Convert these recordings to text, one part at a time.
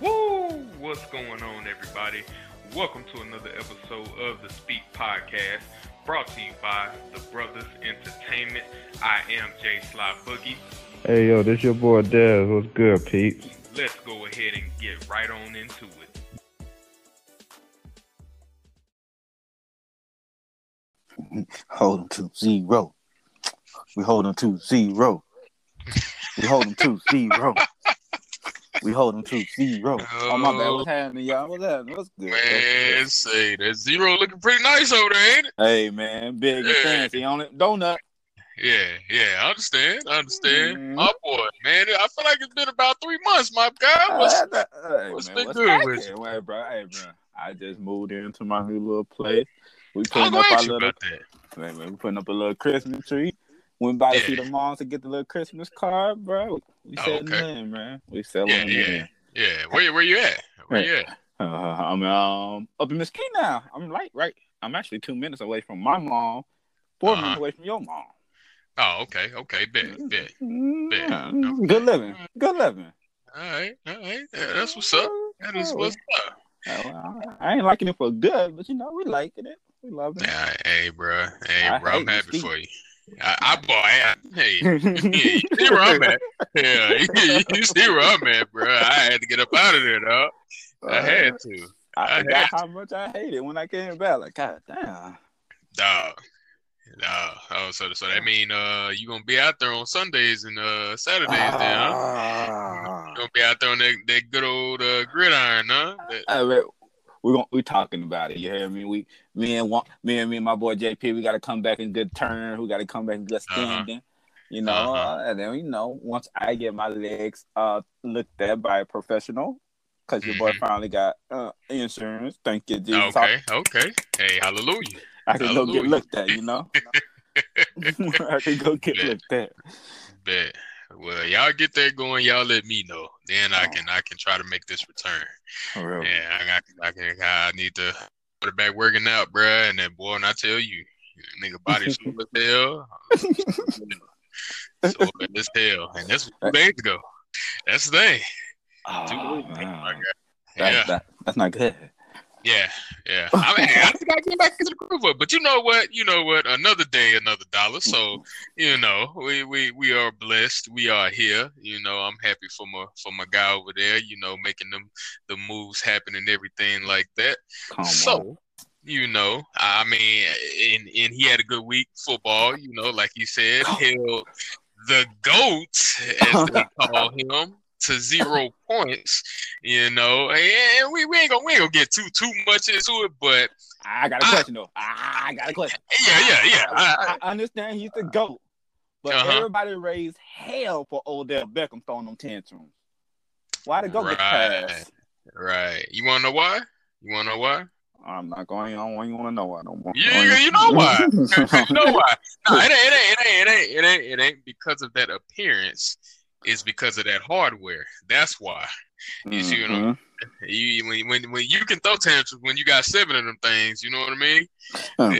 Woo! What's going on, everybody? Welcome to another episode of the Speak Podcast, brought to you by the Brothers Entertainment. I am Jay Sly Boogie. Hey yo, this your boy Dez. What's good, Pete? Let's go ahead and get right on into it. hold them to zero. We hold them to zero. We hold them to zero. We hold them to zero. Oh my bad. What's happening, y'all? What's happening? What's good? Man, say that zero looking pretty nice over there, ain't it? Hey man, big and Yeah. fancy on it. Donut. Yeah, yeah, I understand. I understand. Mhm. Oh boy, man, I feel like it's been about three months, my guy. What's, Uh, that- hey, what's man, been what's good with cracking? Hey, bro. Hey, bro. I just moved into my new little place. We putting up our you little, man, man, we putting up a little Christmas tree. Went by to see the moms to get the little Christmas card, bro. We Oh, selling okay. in, man. We selling Yeah, in. yeah. Yeah, where where you at? Where you at? Uh, I'm um up in Mesquite now. I'm like right. I'm actually two minutes away from my mom, 4 Uh-huh. minutes away from your mom. Oh, okay, okay, bet, bet. Yeah, Okay. Good living. Good living. All right, all right. Yeah, that's what's up. That is what's up. Well, I ain't liking it for good, but you know we liking it. We love it. Yeah, hey, bro. Hey, I bro, I'm happy Mesquite. for you. I, I boy, I, hey, you see where I'm at? Yeah, you see where I'm at, bro. I had to get up out of there, dog. I had to, I I forgot how much I hated when I came back. Like, God damn. dog. Dog. Oh, so so that mean uh you gonna be out there on Sundays and uh Saturdays then, huh? Ah. You gonna be out there on that, that good old uh, gridiron, huh? That- we gon' we talking about it. You hear me? We me and one, me and me and my boy JP, we got to come back in good turn. We got to come back in good standing. You know, Uh-huh. uh, and then you know, once I get my legs uh looked at by a professional, because your boy Mhm. finally got uh insurance. Thank you, Jesus. okay, okay. Hey, hallelujah. I, can go get looked at. You know, I can go get looked at. Bet. Well, y'all get that going. Y'all let me know. Then I Oh. can I can try to make this return. For real. Yeah, I got I can I need to put it back working out, bruh. And then boy, when I tell you, nigga body sore as hell. So as hell. And that's two days ago. That's the thing. Oh, two Oh, days ago, man. my guy. That, Yeah. that, that's not good. Yeah, yeah. I mean, I just gotta get back into the groove. But you know what? You know what? Another day, another dollar. So, you know, we we we are blessed. We are here. You know, I'm happy for my for my guy over there. You know, making them the moves happen and everything like that. Come So- on. You know, I mean, and and he had a good week football. You know, like you said, held the goats as they call him to zero points. You know, and we, we ain't gonna we ain't gonna get too too much into it, but I got a I- question though. I got a question. yeah, yeah, yeah. I, I, I understand he's the GOAT, but Uh-huh. everybody raised hell for Odell Beckham throwing them tantrums. Why the GOAT get the Right. right. You wanna know why? You wanna know why? I'm not going. I don't want you want to know why no more. You, you, you know why? you know why? No, it ain't, it ain't, it ain't, it ain't, it ain't, it ain't because of that appearance. It's because of that hardware. That's why. You see what I'm- Mhm. You when when when you can throw tantrums when you got seven of them things, you know what I mean? Hmm.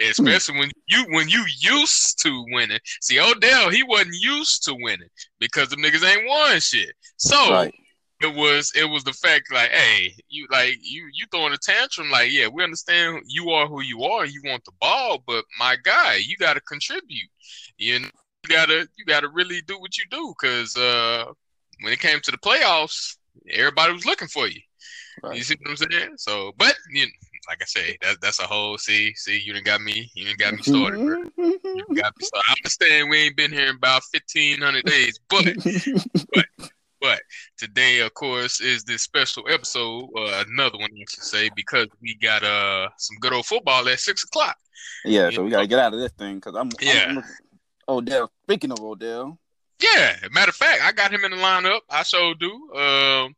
Especially when you when you used to winning. See, Odell, he wasn't used to winning because the niggas ain't won shit. So Right. it was it was the fact like, hey, you like you you throwing a tantrum like, yeah, we understand you are who you are, you want the ball, but my guy, you got to contribute. You know, you gotta you gotta really do what you do because uh, when it came to the playoffs, everybody was looking for you. You see what I'm saying? So, but you, like I say, that that's a whole see see you done got me you done got me started, bro. You got me started. I understand we ain't been here in about fifteen hundred days, but but today, of course, is this special episode, uh, another one, I should say, because we got uh some good old football at six o'clock. yeah. So we gotta get out of this thing because I'm. Yeah. I'm, Odell. Speaking of Odell, Yeah, matter of fact, I got him in the lineup. I sure do. Um,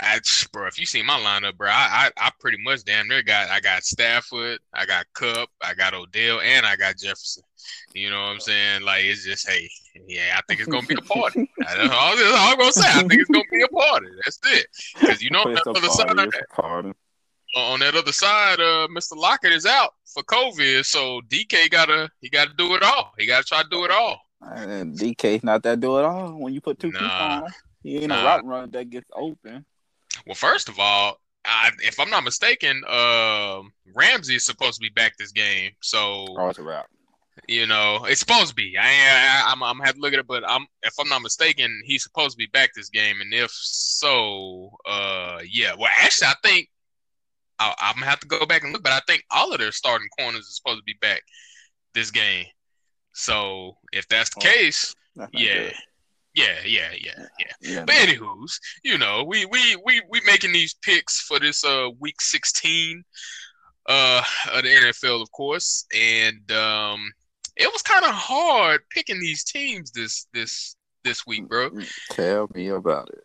I, bro, if you see my lineup, bro, I, I, I pretty much damn near got. I got Stafford, I got Kupp, I got Odell, and I got Jefferson. You know what I'm saying? Like it's just, hey, yeah, I think it's gonna be a party. That's all, that's all I'm gonna say. I think it's gonna be a party. That's it. Because you know, It's that other party, side, a party. On that other side, uh, Mr. Lockett is out for COVID, so DK gotta he gotta do it all. He gotta try to do it all. And DK's not that do it all. When you put two people on, he ain't Nah. a route run that gets open. Well, first of all, I, if I'm not mistaken, uh, Ramsey is supposed to be back this game. So Oh, it's a wrap. you know, it's supposed to be. I, I I'm I'm gonna have to look at it, but I'm if I'm not mistaken, he's supposed to be back this game. And if so, uh, yeah. Well, actually, I think I, I'm gonna have to go back and look, but I think all of their starting corners are supposed to be back this game. So if that's the Oh, case, That's yeah, good. yeah, yeah, yeah, yeah. Yeah. But anywho's, you know, we we we we making these picks for this uh week 16 uh of the NFL, of course, and um it was kind of hard picking these teams this this this week, bro. Tell me about it.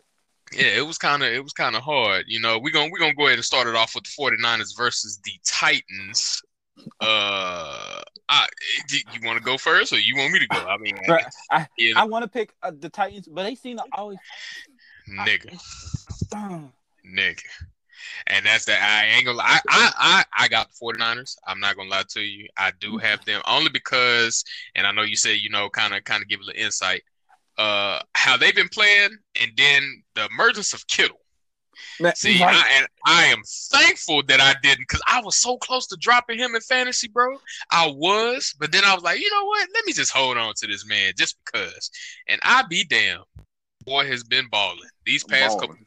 Yeah, it was kind of it was kind of hard. You know, we're going to we're to go ahead and start it off with the 49ers versus the Titans. Uh I do you want to go first or you want me to go? I mean. I, I want to pick uh, the Titans, but they seem to always. nigga. Nigga. And that's that. I ain't gonna lie. I, I, I got the 49ers. I'm not gonna lie to you. I do have them only because, and I know you said, you know, kind of kind of give a little insight, uh, how they've been playing, and then the emergence of Kittle. man, See, I, and I am thankful that I didn't because I was so close to dropping him in fantasy, bro. I was, but then I was like, you know what? Let me just hold on to this man just because. And I be damn, boy has been balling these past couple. balling.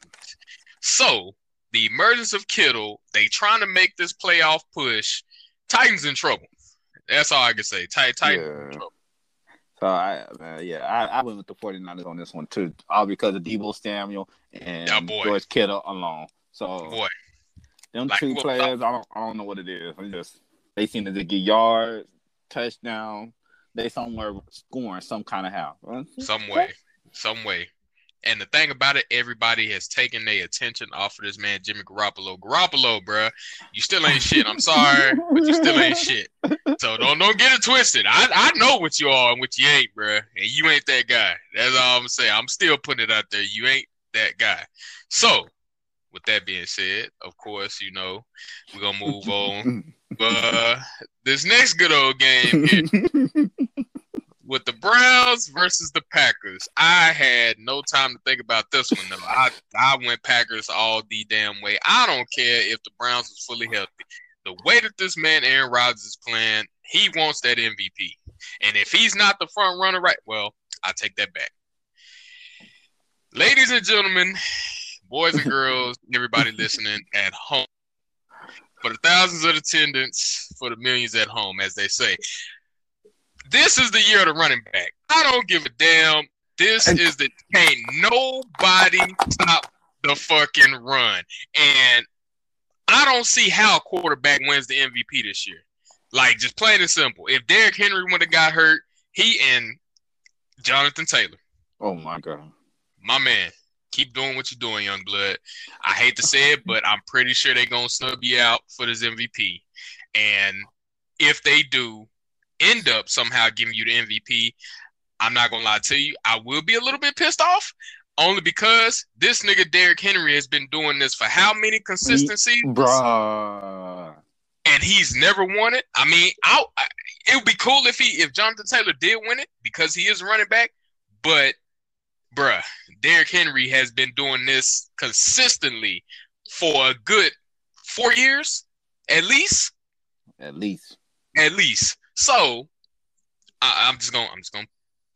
So the emergence of Kittle, they trying to make this playoff push. Titans in trouble. That's all I can say. Titan, Titan in trouble. So I, yeah, I, I went with the 49ers on this one too, all because of Deebo Samuel and Yeah, boy. George Kittle alone. So Boy, them Like, two well, players, I don't, I don't know what it is. It's just they seem to get yards, touchdown. They somewhere scoring some kind of how. some way, some way. And the thing about it, everybody has taken their attention off of this man, Jimmy Garoppolo. Garoppolo, bruh, you still ain't shit. I'm sorry, but you still ain't shit. So don't don't get it twisted. I I know what you are and what you ain't, bruh, and you ain't that guy. That's all I'm saying. I'm still putting it out there. You ain't that guy. So, with that being said, of course, you know we're gonna move on. But uh, this next good old game here with the Browns versus the Packers. I had no time to think about this one though. I I went Packers all the damn way. I don't care if the Browns was fully healthy. The way that this man Aaron Rodgers is playing, he wants that MVP. And if he's not the front runner, right? Well, I take that back. Ladies and gentlemen, boys and girls, everybody listening at home, for the thousands of attendants, for the millions at home, as they say. This is the year of the running back. I don't give a damn. This And- is the can't nobody stop the fucking run. And I don't see how a quarterback wins the MVP this year. Like just plain and simple. If Derrick Henry would have got hurt, he and Jonathan Taylor, oh my god. my man, keep doing what you're doing, young blood. I hate to say it, but I'm pretty sure they're gonna snub you out for this MVP. And if they do end up somehow giving you the MVP, I'm not gonna lie to you, I will be a little bit pissed off. Only because this nigga Derrick Henry has been doing this for how many consistent seasons? Bruh. and he's never won it. I mean, I, I it would be cool if he if Jonathan Taylor did win it because he is running back, but bruh, Derrick Henry has been doing this consistently for a good four years, at least, At least. at least. So I, I'm just gonna I'm just gonna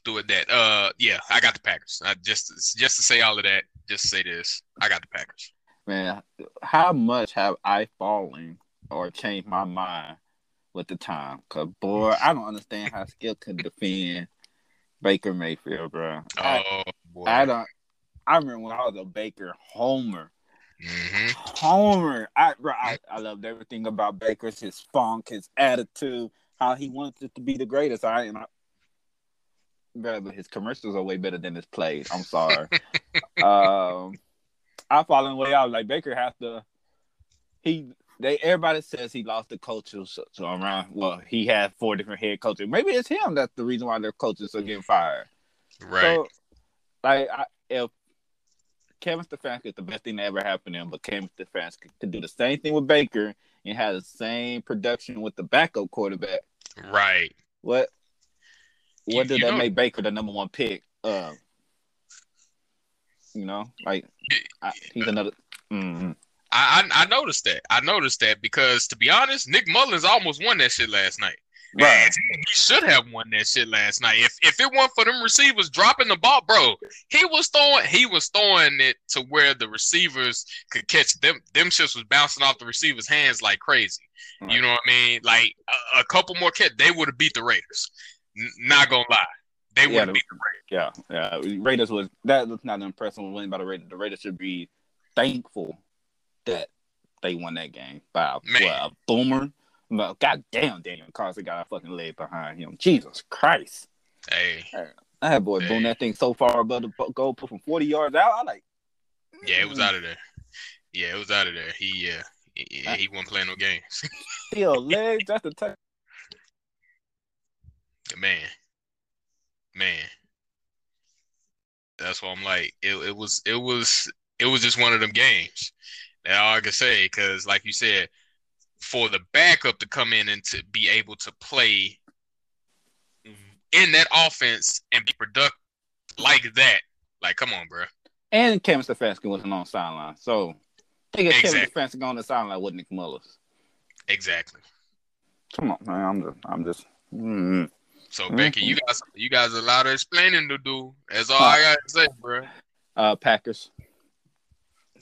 do it that. Uh, yeah, I got the Packers. I just just to say all of that, just say this, I got the Packers. Man, how much have I fallen or changed my mind with the time? Cause boy, I don't understand how Skip could defend Baker Mayfield, bro. I, Oh boy. I don't. I remember when I was a Baker homer. hmm Homer, I, bro, I I loved everything about Baker's his funk, his attitude, how he wants it to be the greatest. I and I, brother, his commercials are way better than his plays. I'm sorry. um, I fallen way out. Like Baker has to. He they everybody says he lost the coaches so, so around. Well, he had four different head coaches. Maybe it's him that's the reason why their coaches are getting fired. Right. So, like, I, if Kevin Stefanski is the best thing that ever happened to him, but Kevin Stefanski could do the same thing with Baker and had the same production with the backup quarterback. Right. What? What did that know- make Baker the number one pick? Um, you know, like I, he's another. Mm-hmm. I, I I noticed that. I noticed that because to be honest, Nick Mullens almost won that shit last night. Right. He should have won that shit last night. If if it weren't for them receivers dropping the ball, bro, he was throwing he was throwing it to where the receivers could catch them. Them shits was bouncing off the receivers' hands like crazy. Right. You know what I mean? Like a, a couple more catch, they would have beat the Raiders. N- not gonna lie, they would Yeah, have the- beat the Raiders. Yeah, yeah. Raiders was that was not an impressive win by the Raiders. The Raiders should be thankful that they won that game by a, what, a boomer. Well, God damn, Daniel Carlson got a fucking leg behind him. Jesus Christ. Hey, I That boy Hey. boomed that thing so far above the goal, put from 40 yards out. I like, yeah, it was mm, out of there. Yeah, it was out of there. He yeah, he, he wasn't playing no games. Still legs, that's the touch. man, man. That's why I'm like, it, it was, it was, it was just one of them games. That's all I can say. Because, like you said, for the backup to come in and to be able to play in that offense and be productive like that, like, come on, bro. And Kevin Stefanski wasn't on sideline. So, they think of Kevin Exactly. Stefanski on the sideline with Nick Mullens. Exactly. Come on, man. I'm just, I'm just, mm. So Mhm. Becky, you guys, you guys a lot of explaining to do. That's all I got to say, bro. uh, Packers.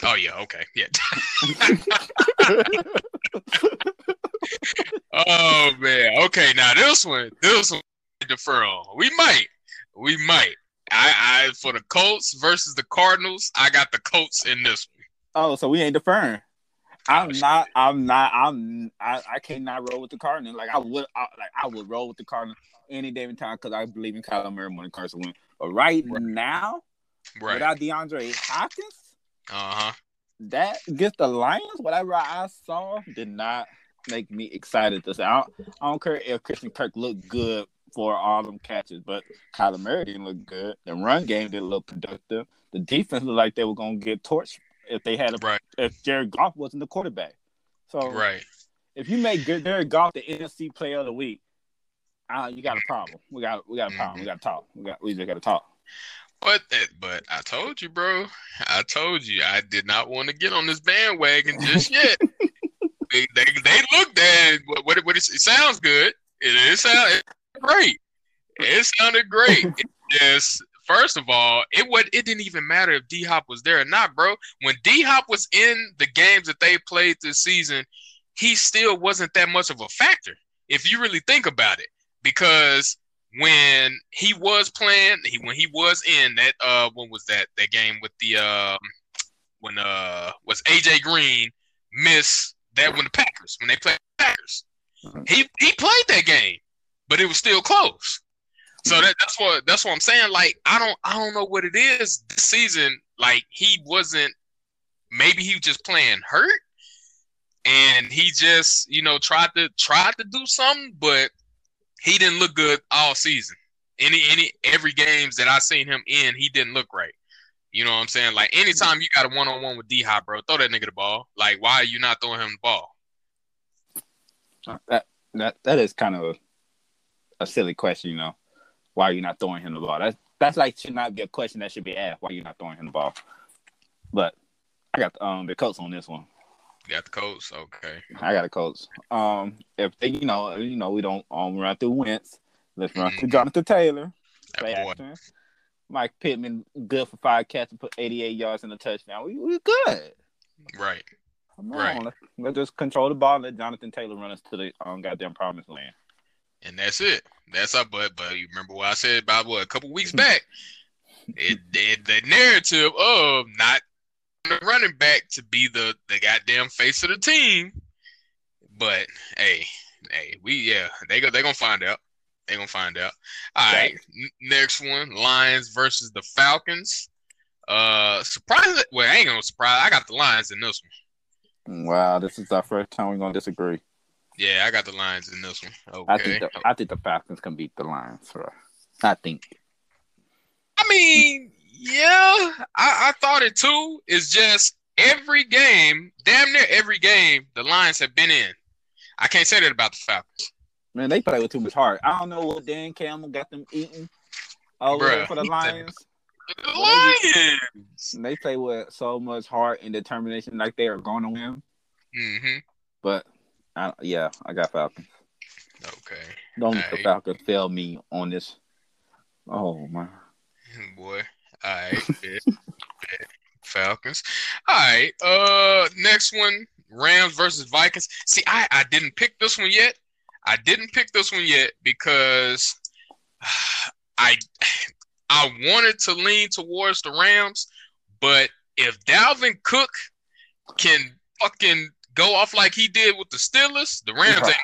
Oh yeah, okay, yeah. Oh man. Okay, now this one, this one defer on. We might. We might. I I for the Colts versus the Cardinals, I got the Colts in this one. Oh, so we ain't deferring. I'm Oh, not. I'm not. I'm. I, I cannot roll with the Cardinals. Like I would. I, like I would roll with the Cardinals any day and time because I believe in Kyler Murray than Carson Wentz. But right, Right. now, Right. without DeAndre Hopkins, Uh-huh. that against the Lions, whatever I saw, did not make me excited to say. I don't, I don't care if Christian Kirk looked good for all them catches, but Kyler Murray didn't look good. The run game didn't look productive. The defense looked like they were gonna get torched if they had a Right. if Jared Goff wasn't the quarterback. So Right. if you make good Jared Goff the NFC Player of the Week, uh, you got a problem. We got we got a problem. We got to talk. We got we just got to talk. But that, but I told you, bro. I told you I did not want to get on this bandwagon just yet. they, they they looked at what what, what it, it sounds good. It, it sounded great. It sounded great. It just first of all, it would it didn't even matter if D Hop was there or not, bro. When D Hop was in the games that they played this season, he still wasn't that much of a factor. If you really think about it, because when he was playing, he when he was in that uh when was that that game with the um when uh was AJ Green miss that when the Packers when they played the Packers. He he played that game, but it was still close. So that, that's what that's what I'm saying. Like I don't I don't know what it is this season. Like he wasn't maybe he was just playing hurt and he just, you know, tried to tried to do something, but he didn't look good all season. Any any every games that I seen him in, he didn't look right. You know what I'm saying? Like anytime you got a one on one with D Hop, bro, throw that nigga the ball. Like why are you not throwing him the ball? That that that is kind of a, silly question, you know. Why are you not throwing him the ball? That's that's like should not be a question that should be asked. Why are you not throwing him the ball? But I got um the Colts on this one. You got the coach, okay. I got a coach. Um, if they, you know, you know, we don't um run through Wentz. Let's run through Mhm. Jonathan Taylor. That Play action. Mike Pittman, good for five catches, put 88 yards in a touchdown. We we good. Right. Come Right. on, let's, let's just control the ball. and Let Jonathan Taylor run us to the um goddamn promised land. And that's it. That's our But but you remember what I said about what a couple weeks back? It, it the narrative of not the running back to be the the goddamn face of the team. But hey, hey, we yeah, they go they gonna find out. They gonna find out. All right, n- next one: Lions versus the Falcons. Uh, surprise! Well, I ain't gonna surprise. I got the Lions in this one. Wow, this is our first time we're gonna disagree. Yeah, I got the Lions in this one. Okay. I think the, I think the Falcons can beat the Lions. Bro. I think. I mean, yeah, I, I thought it too. It's just every game, damn near every game, the Lions have been in. I can't say that about the Falcons. Man, they play with too much heart. I don't know what Dan Campbell got them eating over Bruh, for the Lions. The Lions. They play with so much heart and determination, like they are going to win. Mm-hmm. But I, yeah, I got Falcons. Okay. Don't let the Falcons fail me on this. Oh my. Boy. All right. Falcons. All right. Uh, next one: Rams versus Vikings. See, I I didn't pick this one yet. I didn't pick this one yet because I I wanted to lean towards the Rams, but if Dalvin Cook can fucking go off like he did with the Steelers, the Rams ain't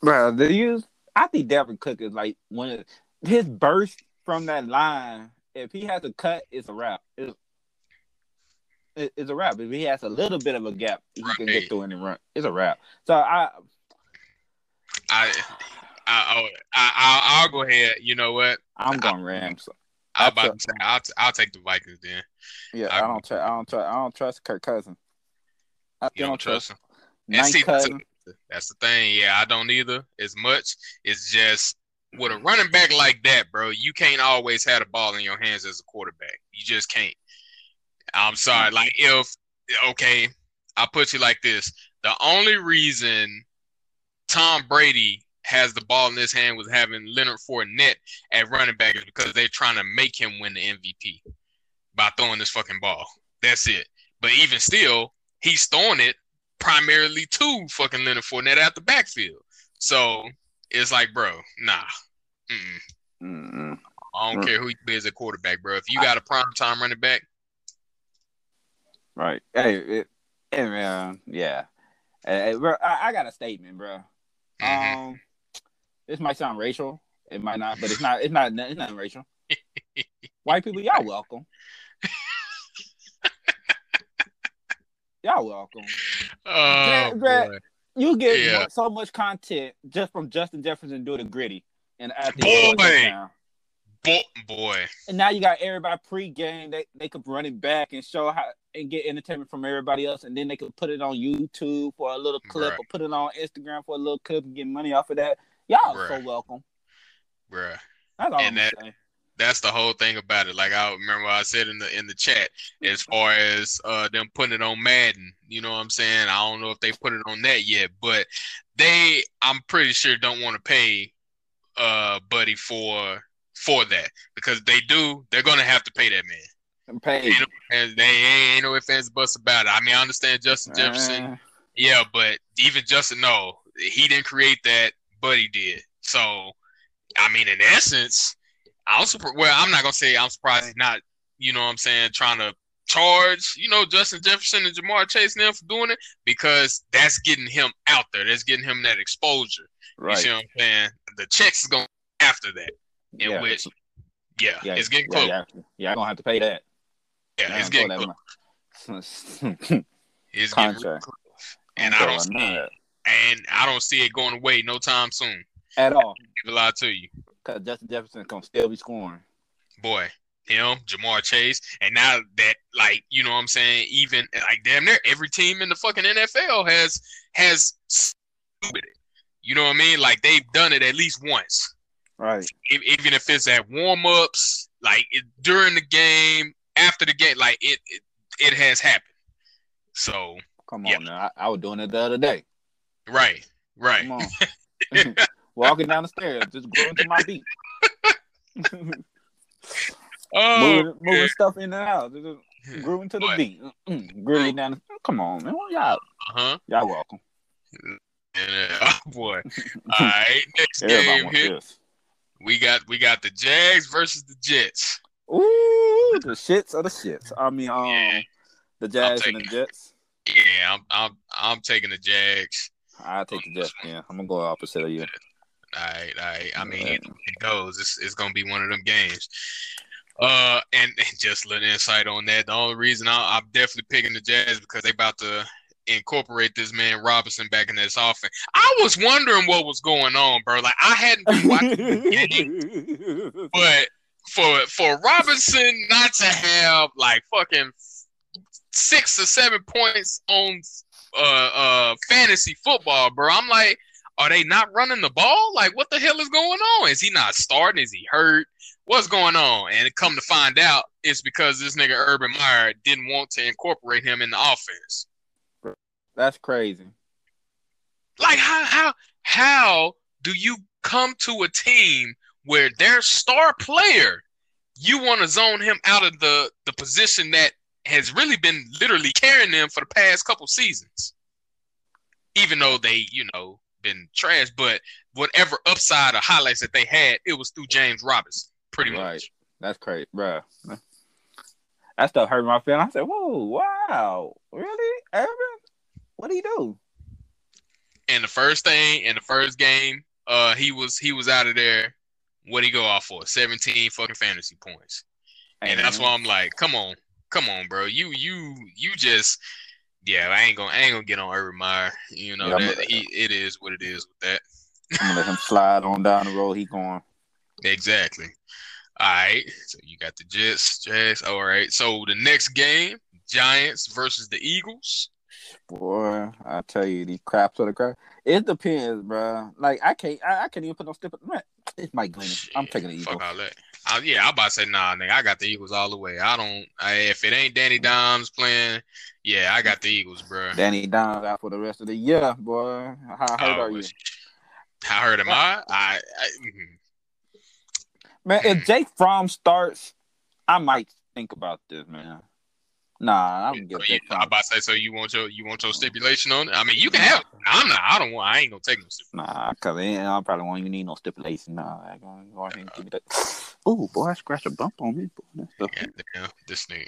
Bro, the use I think Dalvin Cook is like one of his burst from that line. If he has a cut, it's a wrap. It's, it's a wrap. If he has a little bit of a gap, he can get through and run. It's a wrap. So I, I, I, I, I, I'll go ahead. You know what? I'm going Rams. I'm I about took- to say I'll, I'll take the Vikings then. Yeah, I- I don't trust. I don't trust. I don't trust Kirk Cousins. I You don't trust him. And Nice see, that's the thing. Yeah, I don't either as much. It's just with a running back like that, bro. You can't always have the ball in your hands as a quarterback. You just can't. I'm sorry. Hmm. Like if okay, I'll put you like this: the only reason Tom Brady has the ball in his hand was having Leonard Fournette at running back is because they're trying to make him win the MVP by throwing this fucking ball. That's it. But even still, he's throwing it primarily to fucking Leonard Fournette out the backfield. So it's like, bro, nah. Mm-mm. Mm-mm. I don't Mm. care who you be as a quarterback, bro. If you got a prime time running back, Right. Hey, it, hey man. Yeah. Hey, bro, I, I got a statement, bro. mhm. Um, this might sound racial. It might not, but it's not. It's not. It's not racial. White people, y'all welcome. y'all welcome. oh, Brad, boy. You get Yeah. so much content just from Justin Jefferson doing the Griddy and at the Boy. Bo- boy. And now you got everybody pre-game. They they could run it back and show how and get entertainment from everybody else, and then they could put it on YouTube for a little clip Right. or put it on Instagram for a little clip and get money off of that. Y'all are so welcome. Bruh. That's all And I'm that- saying. That's the whole thing about it. Like I remember I said in the in the chat, as far as uh them putting it on Madden, you know what I'm saying? I don't know if they put it on that yet, but they I'm pretty sure don't want to pay uh Buddy for for that. Because if they do, they're gonna have to pay that man. I'm paid. Ain't no, and they ain't, ain't no ifs ands buts about it. I mean I understand Justin Jefferson Uh, Yeah, but even Justin, no, he didn't create that, Buddy did. So, I mean, in essence, I'm super. Well, I'm not gonna say I'm surprised he's not. You know what I'm saying? Trying to charge, you know, Justin Jefferson and Ja'Marr Chase now for doing it because that's getting him out there. That's getting him that exposure. Right. You see what I'm saying? The checks is going after that. In Yeah. which, yeah, Yeah, it's getting yeah, close. yeah, yeah. I'm gonna have to pay that. Yeah, it's I getting close. It's getting real close. And I don't see it. And I don't see it going away no time soon. at all. Give a lie to you. Because Justin Jefferson can still be scoring. boy, him, Ja'Marr Chase, and now that like you know what I'm saying, even like damn near every team in the fucking NFL has has stupid it. You know what I mean? Like they've done it at least once, Right. E- even if it's at warm ups, like it, during the game, after the game, like it it, it has happened. So Come Yeah. on now. I, I was doing it the other day. right, right, Come on. Walking down the stairs, just growing to my beat. oh, moving, moving stuff in and out. Just grooving to the What? beat. Mm, Grooving down the Come on, man. Y'all, uh huh, y'all welcome. oh boy. All right, next game here. this. We got we got the Jags versus the Jets. Ooh, the shits of the shits. I mean, um, Yeah. the Jazz and the Jets. Yeah, I'm I'm I'm taking the Jags. I take the Jets. Yeah, I'm gonna go opposite of you. All right, all right. I mean, Yeah. it, goes. It's it's gonna be one of them games. Uh, and, and just a little insight on that. The only reason I, I'm definitely picking the Jazz because they about to incorporate this man Robinson back in this offense. I was wondering what was going on, bro. Like I hadn't been watching the game, but for for Robinson not to have like fucking six or seven points on uh uh fantasy football, bro. I'm like, are they not running the ball? Like, what the hell is going on? Is he not starting? Is he hurt? what's going on? And come to find out, it's because this nigga Urban Meyer didn't want to incorporate him in the offense. That's crazy. Like how how how do you come to a team where their star player, you want to zone him out of the the position that has really been literally carrying them for the past couple seasons. Even though they, you know, been trash, but whatever upside or highlights that they had, it was through James Robinson, pretty Right. much. That's crazy, bro. That stuff hurt my feelings. I said, "Whoa, wow, really, Urban? What do you do?" And the first thing in the first game, uh, he was he was out of there. What he go off for? Seventeen fucking fantasy points. And that's why I'm like, come on, come on, bro. You you you just yeah, I ain't gonna I ain't gonna get on Urban Meyer. You know Yeah, that he it is what it is with that. I'm gonna let him slide on down the road. He going. Exactly. All right. So you got the Jets, Jags. All right. So the next game, Giants versus the Eagles. Boy, I tell you, these craps are the crap. It depends, bro. Like I can't, I, I can't even put no stipend. Man, it's Mike Glennon. I'm taking the Eagles. Fuck all that. I, yeah, I'm about to say nah, nigga. I got the Eagles all the way. I don't. I, if it ain't Danny Dimes playing, yeah, I got the Eagles, bro. Danny Dimes out for the rest of the year, boy. How hurt Oh, are you, How hurt am I? I, I mhm. man? If Jake Fromm starts, I might think about this, man. Nah, I'm gonna So you, I'm about to say, so you want your you want your stipulation on it? I mean, you can have. I'm not. I don't want. I ain't gonna take no stipulation. Nah, cause I probably won't even need no stipulation. Nah, I'm gonna go ahead and give me that. Oh, boy, I scratched a bump on me. Boy. That's the- this thing.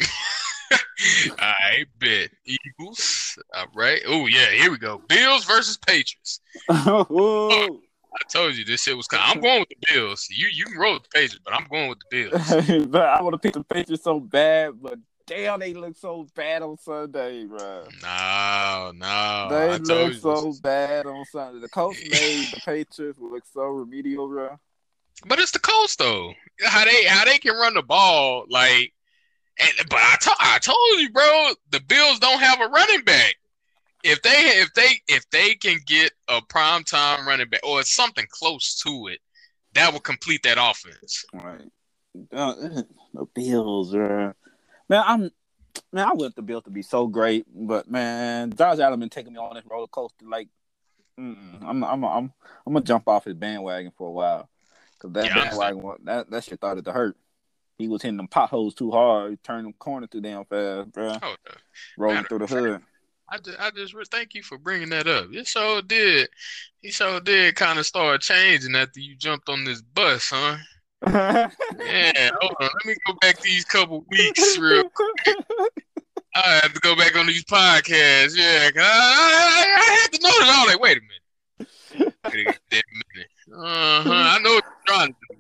I bet Eagles. All right. Oh yeah, here we go. Bills versus Patriots. Ooh. I told you this shit was coming. I'm going with the Bills. You you can roll with the Patriots, but I'm going with the Bills. but I want to pick the Patriots so bad, but damn, they look so bad on Sunday, bro. No, no. they I look so bad on Sunday. The coach made the Patriots look so remedial, bro. But it's the Colts though. How they how they can run the ball like. And, but I told I told you, bro. The Bills don't have a running back. If they if they if they can get a prime time running back or something close to it, that will complete that offense. Right. Uh, the Bills, bro. Man, I'm man. I want the Bills to be so great, but man, Josh Allen been taking me on this roller coaster. Like. I'm, I'm, I'm, I'm gonna jump off his bandwagon for a while because that Yeah, bandwagon, wa- that that shit started to hurt. He was hitting them potholes too hard. He turned them corner too damn fast, bro. Oh, Rolling through the hood. I just, I just thank you for bringing that up. It sure did. He sure did kind of start changing after you jumped on this bus, huh? Yeah. Hold on. Let me go back these couple weeks real quick. I have to go back on these podcasts. Yeah, 'cause I, I, I had to know that. I was like, wait a minute. Wait a minute. Uh-huh. I know what you're trying to do.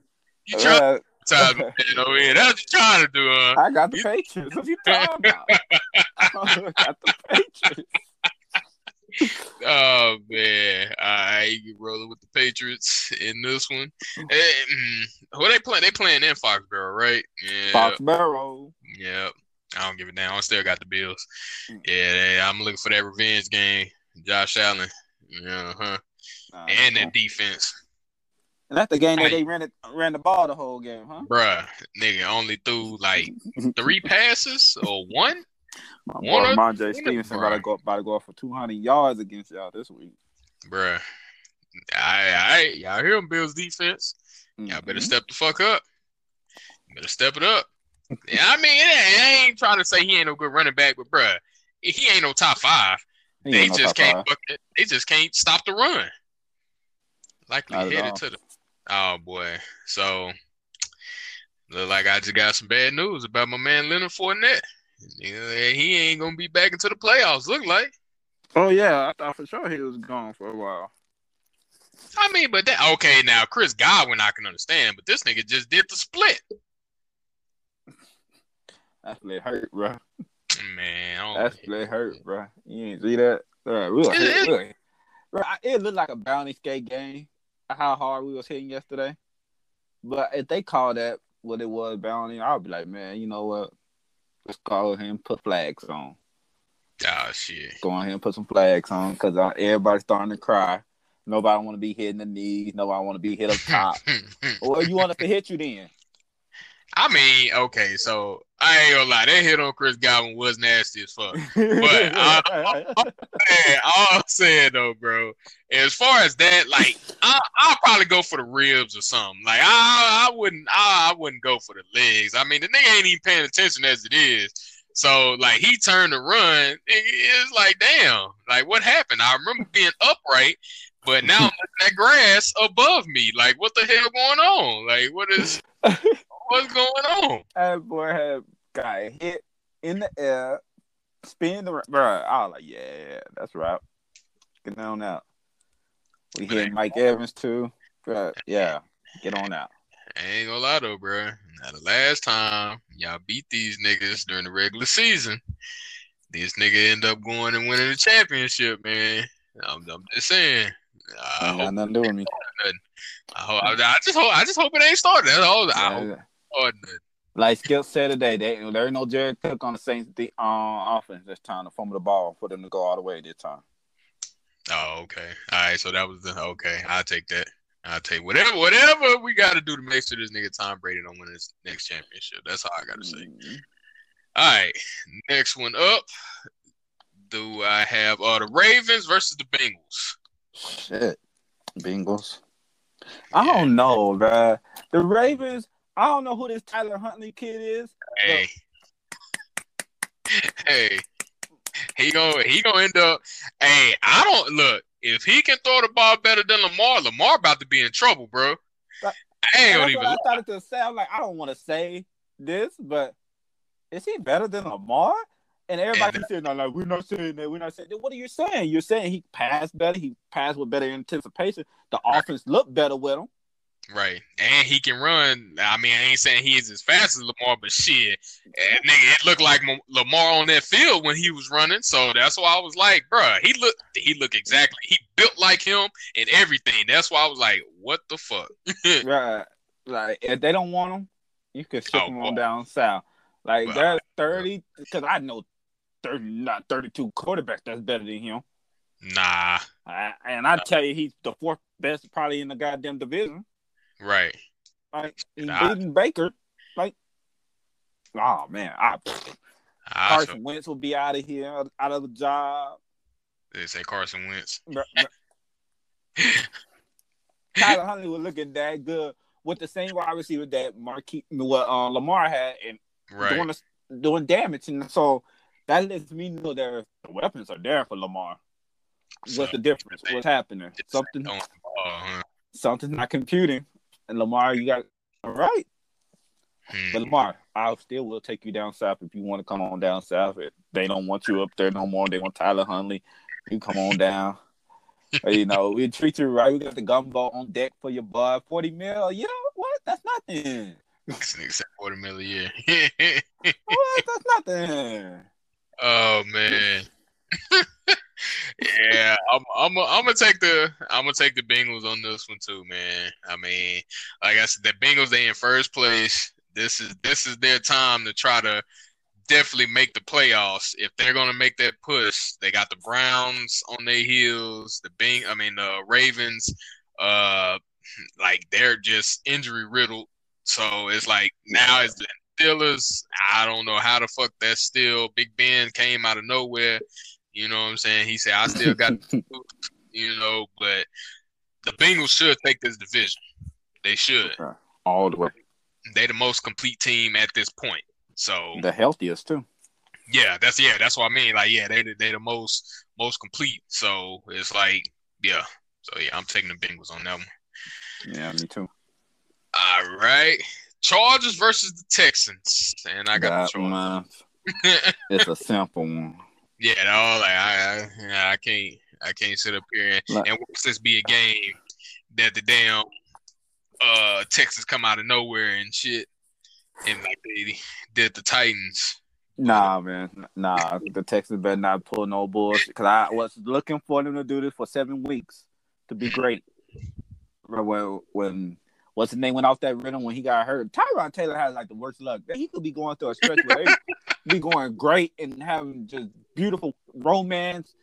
You trying Uh, to time man over here. That's what you're trying to do, huh? I got the Patriots. What you talking about? I got the Patriots. Oh man, I rolling with the Patriots in this one. Eh, mm, Who they playing? They playing in Foxborough, right? Yeah, Foxborough. yeah. I don't give a damn. I still got the Bills. Mm. Yeah, they- I'm looking for that revenge game. Josh Allen, yeah, huh? Nah, And that defense, And that's the game that Hey. they ran it ran the ball the whole game, huh? bruh. Nigga only threw like three passes or one. My boy Monjay Stevenson about to go about to go off for two hundred yards against y'all this week. Bruh. I, I, y'all hear him, Bills defense. Y'all better Mhm. step the fuck up. Better step it up. Yeah, I mean, I ain't trying to say he ain't no good running back, but bruh, he ain't no top five. He They no just can't. five. fuck it. They just can't stop the run. Likely Not headed to the. Oh boy. So look like I just got some bad news about my man Leonard Fournette. Yeah, he ain't gonna be back into the playoffs. Look like. Oh yeah, I thought for sure he was gone for a while. I mean, but that okay now. Chris Godwin I can understand, but this nigga just did the split. That's really hurt, bro. Man, oh, I don't- That's really hurt, bro. You ain't see that? Bro, we was It- hit, it- we bro, it looked like a bounty skate game. How hard we was hitting yesterday. But if they call that what it was bounty, I'll be like, man, you know what? Let's go ahead and put flags on. oh shit. Go ahead and put some flags on because uh, everybody's starting to cry. Nobody want to be hitting the knees. Nobody want to be hit up top. or you want us to hit you then? I mean, okay, so I ain't gonna lie, that hit on Chris Godwin was nasty as fuck. But I, man, all I'm saying though, bro, as far as that, like, I, I'll probably go for the ribs or something. Like, I, I wouldn't, I, I wouldn't go for the legs. I mean, the nigga ain't even paying attention as it is. So, like, he turned to run. It's like, damn, like, what happened? I remember being upright, but now I'm looking at grass above me. Like, what the hell going on? Like, what is, what's going on? That boy had got hit in the air, spin the bro. I was like, yeah, that's right. Get on out. We hit Mike Evans too. Bro, yeah, get on out. I ain't gonna lie though, bro. Now the last time y'all beat these niggas during the regular season, this nigga end up going and winning the championship, man. I'm, I'm just saying. I Ain't got hope, nothing to do with me. I, hope, I, I just hope I just hope it ain't started. That's all. I hope Like Skip said today, they, there ain't no Jared Cook on the Saints de- uh, offense this time to fumble the ball for them to go all the way this time. Oh, okay. All right. So that was the okay. I'll take that. I'll take whatever whatever we got to do to make sure this nigga Tom Brady don't win his next championship. That's all I got to say. Mhm. All right. Next one up. Do I have uh the Ravens versus the Bengals? Shit, Bengals. I don't know, bruh. The Ravens. I don't know who this Tyler Huntley kid is. Hey. hey. He gonna he gonna end up. Hey, I don't look. If he can throw the ball better than Lamar, Lamar about to be in trouble, bro. I ain't And gonna that's even. I started to say. I'm like, I don't want to say this, but is he better than Lamar? And everybody And- said, no, no, we're not saying that. We're not saying that. What are you saying? You're saying he passed better. He passed with better anticipation. The offense looked better with him. Right, and he can run. I mean, I ain't saying he is as fast as Lamar, but shit, eh, nigga, it looked like Lamar on that field when he was running. So that's why I was like, bruh, he look, he look exactly, he built like him and everything. That's why I was like, what the fuck? Right. Like, if they don't want him, you can ship Oh, him on down south. Like, Well, they're 30, because I know 30, not 32 quarterbacks that's better than him. Nah, I, and I tell you, he's the fourth best probably in the goddamn division. Right. Like Nah. beating Baker. Like, oh man, I, I Carson Wentz will be out of here, out of the job. they say Carson Wentz. Tyler Huntley was looking that good with the same wide receiver that Marquise, what uh, Lamar had, and Right. doing the, doing damage. And so that lets me know that the weapons are there for Lamar. So, What's the difference? they- What's happening? Something, throwing the ball, huh? something's not computing. And Lamar, you got all right. Hmm. But Lamar, I still will take you down south if you want to come on down south. If they don't want you up there no more, they want Tyler Huntley. You come on down. You know, we treat you right. We got the gumbo on deck for your bud. Forty mil. You know what? That's nothing. Said quarter mil a year. What? That's nothing. Oh man. yeah, I'm I'm I'm gonna take the I'm gonna take the Bengals on this one too, man. I mean, like I said, the Bengals they in first place. This is this is their time to try to definitely make the playoffs. If they're gonna make that push, they got the Browns on their heels. The Bing, I mean the Ravens, uh, like they're just injury riddled. So it's like now it's the Steelers. I don't know how the fuck that's still. Big Ben came out of nowhere. You know what I'm saying? He said, I still got, you know, but the Bengals should take this division. They should. All the way. They're the most complete team at this point. So The healthiest too. yeah, that's yeah, that's what I mean. Like yeah, they they the most most complete. So it's like yeah. So yeah, I'm taking the Bengals on that one. Yeah, me too. All right. Chargers versus the Texans, and I got That the Chargers. it's a simple one. Yeah, no, like I, I, I can't, I can't sit up here and, and watch this be a game that the damn uh Texas come out of nowhere and shit, and like they did the Titans. Nah, man. Nah, the Texans better not pull no bullshit. Because I was looking for them to do this for seven weeks to be great. When, when what's his name went off that rhythm when he got hurt, Tyrod Taylor has like the worst luck. He could be going through a stretch where be going great and having just beautiful romance,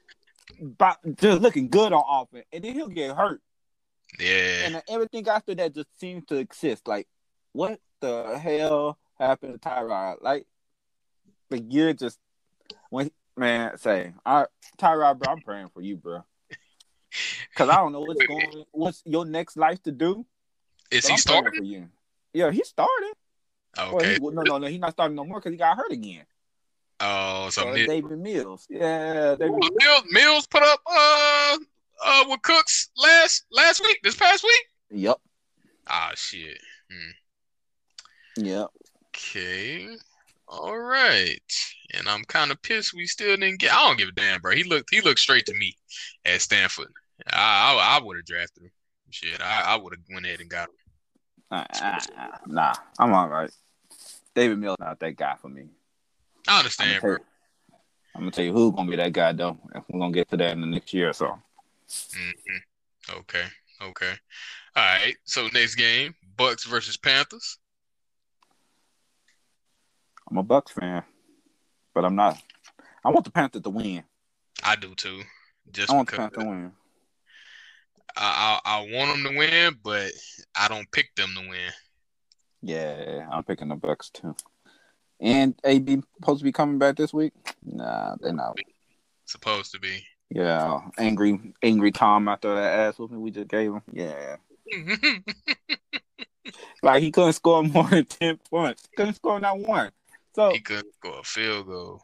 but just looking good on offense, and then he'll get hurt. Yeah, and uh, everything after that just seems to exist. Like, what the hell happened to Tyrod. Like the year just when man say, I Tyrod, bro, I'm praying for you, bro. Cause I don't know what's going, what's your next life to do. Is but he starting? For you. Yeah, he started. Well, Okay. he, well, no, no, no, he's not starting no more because he got hurt again. Oh, so Uh, Mills, Davis Mills. Yeah, Davis. Mills, Mills put up uh uh with Cooks last last week, this past week. Yep. Ah, shit. Yep. Okay. All right. And I'm kind of pissed we still didn't get. I don't give a damn, bro. He looked he looked straight to me at Stanford. I I, I would have drafted him. Shit, I, I would have went ahead and got him. Uh, uh, uh, nah, I'm all right. Davis Mills not that guy for me. I I'm understand, gonna, bro. you, I'm gonna tell you who's gonna be that guy though. If we're gonna get to that in the next year or so. hmm Okay. Okay. All right. So next game, Bucks versus Panthers. I'm a Bucks fan, but I'm not. I want the Panthers to win. I do too. Just I want the Panthers to win. I, I I want them to win, but I don't pick them to win. Yeah, I'm picking the Bucks too. And AB supposed to be coming back this week? Nah, they're not. Supposed to be. Yeah, angry, angry Tom after that ass whooping we just gave him. Yeah, like he couldn't score more than ten points. Couldn't score not one. So he couldn't score a field goal.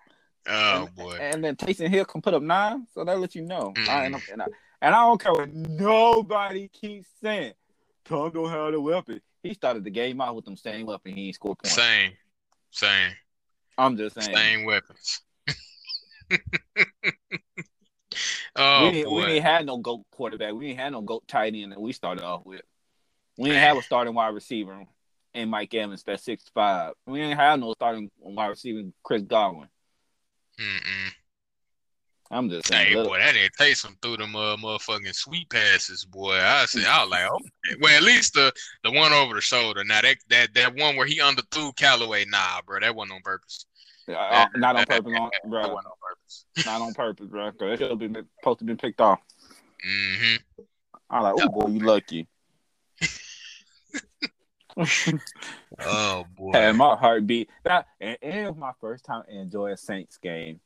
Oh and, boy. And then Taysom Hill can put up nine, so that lets you know. Mhm. I, and, I, and, I, don't care what nobody keeps saying. Don't have the weapon. He started the game out with them same weapon. He ain't scored points. Same. Same. I'm just saying. Same weapons. oh we, didn't, we didn't have no goat quarterback. We didn't have no goat tight end that we started off with. We didn't have a starting wide receiver in Mike Evans that's six five. We didn't have no starting wide receiver Chris Godwin. Mm-mm. I'm just saying. Hey little- boy, that didn't take some through them uh, motherfucking sweet passes, boy. I said I was like, oh, well, at least the the one over the shoulder. Now that that that one where he underthrew Callaway, nah, bro, that wasn't on purpose. uh, not on purpose, on, That bro. wasn't on purpose. Not on purpose, bro. Cause it should have been supposed to be picked off. hmm I'm like, oh boy, you lucky. Oh boy. and my heart beat. That and, and it was my first time enjoying a Saints game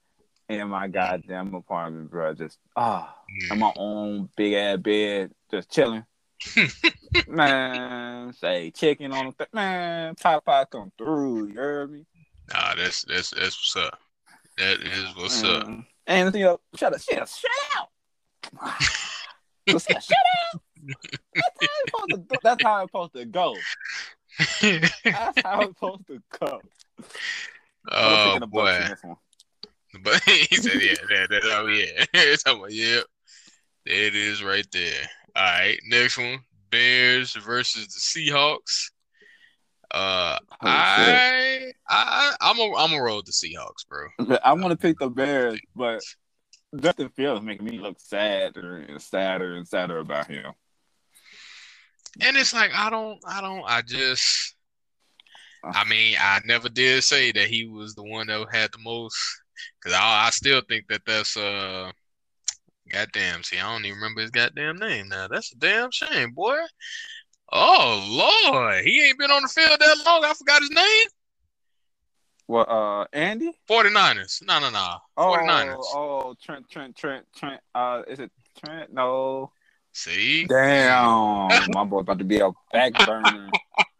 in my goddamn apartment, bro. Just ah, in my own big ass bed, just chilling. man, say chicken on the th- man, Popeye come through. You heard me? Nah, that's that's that's what's up. That is what's up. Mm. And you know, shut up, shut up, shut out. Just shut up. That's how, it's supposed to go. That's how it's supposed to go. That's how it's supposed to go. Oh picking the Bucks boy. But he said, yeah, that, that, oh yeah. it's about, yep. There it is right there. All right, next one. Bears versus the Seahawks. Uh Oh. I I I'm a I'm a roll with the Seahawks, bro. I want to pick the Bears, but Justin Fields making me look sadder and sadder and sadder about him. And it's like I don't I don't I just I mean I never did say that he was the one that had the most because I I still think that that's uh goddamn see I don't even remember his goddamn name now that's a damn shame boy oh lord he ain't been on the field that long I forgot his name Well, uh, Andy? 49ers no no no Oh, 49ers oh, Trent, Trent, Trent, Trent. Uh, is it Trent? No. see Damn, my boy about to be a back burner.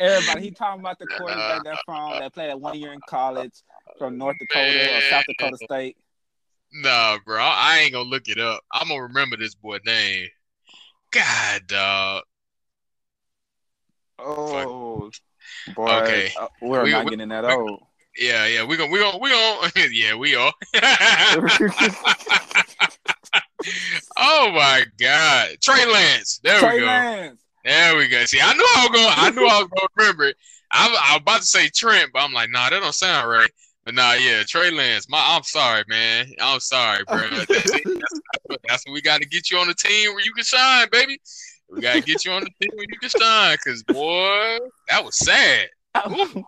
Everybody, he talking about the quarterback that from that played at one year in college from North Dakota or South Dakota State. no bro I ain't gonna look it up I'm gonna remember this boy name God dog Oh, boy, Okay. uh, we're We- not we- getting that we- old. Yeah, yeah, we gonna we gonna we gonna yeah, we are. oh my God, Trey Lance. There Trey we go. Lance. There we go. See, I knew I was going. I knew I was going to remember it. I, was- I was about to say Trent, but I'm like, nah, that don't sound right. But nah, yeah, Trey Lance. My, I'm sorry, man. I'm sorry, bro. That's. That's, that's what we got to get you on the team where you can shine, baby. We got to get you on the team where you can shine, cause boy, that was sad.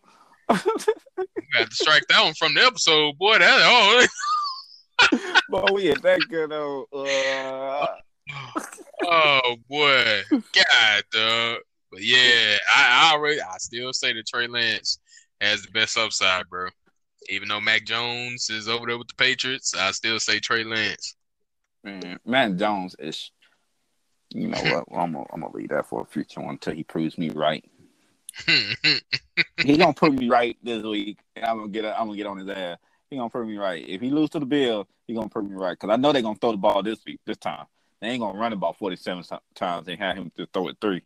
We got to strike that one from the episode, boy. That oh. But we ain't that good though. Uh, Oh boy, God, dog. But yeah, I, I already I still say that Trey Lance has the best upside, bro. Even though Mac Jones is over there with the Patriots, I still say Trey Lance. Man, Matt Jones is. You know what? Well, I'm gonna I'm gonna leave that for a future one until he proves me right. he gonna prove me right this week. And I'm gonna get I'm gonna get on his ass. He gonna prove me right. If he lose to the Bill, he gonna prove me right. Cause I know they're gonna throw the ball this week, this time. They ain't gonna run about 47 times and have him to throw it three.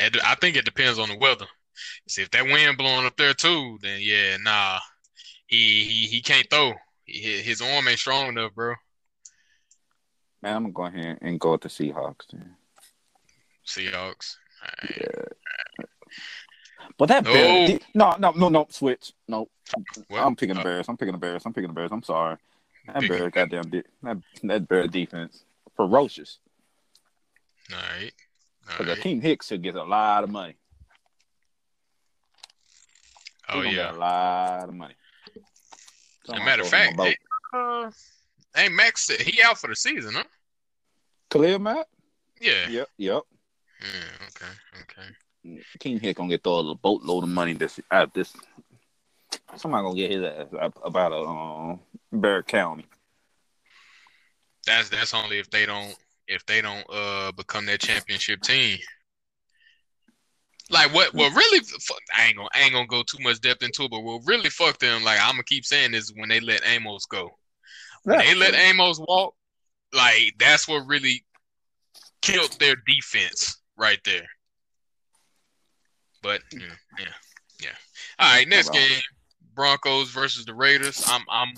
I think it depends on the weather. See if that wind blowing up there too, then yeah, nah, he he he can't throw. He, his arm ain't strong enough, bro. Man, I'm gonna go ahead and go with the Seahawks. Then. Seahawks. Right. Yeah. But that Bears, oh. no, no, no, no, switch. No, well, I'm picking the uh, Bears. I'm picking the Bears. I'm picking the Bears. I'm sorry. That Bears, goddamn, that that Bear defense, ferocious. All right. Because right. Akiem Hicks should get a lot of money. Oh yeah, a lot of money. As a matter of fact, hey, uh, Max, he out for the season, huh? Khalil Mack. Yeah. Yep. Yep. Yeah. Okay. Okay. Akiem Hick gonna get throw a boatload of money this uh, this. Somebody gonna get his ass about a um, Barrett County. That's that's only if they don't if they don't uh become that championship team. Like what? What really? I ain't gonna I ain't gonna go too much depth into it, but what really fuck them? Like I'm gonna keep saying this when they let Amos go. When they let Amos walk, like that's what really killed their defense right there. But yeah, yeah, yeah. All right, next game: Broncos versus the Raiders. I'm I'm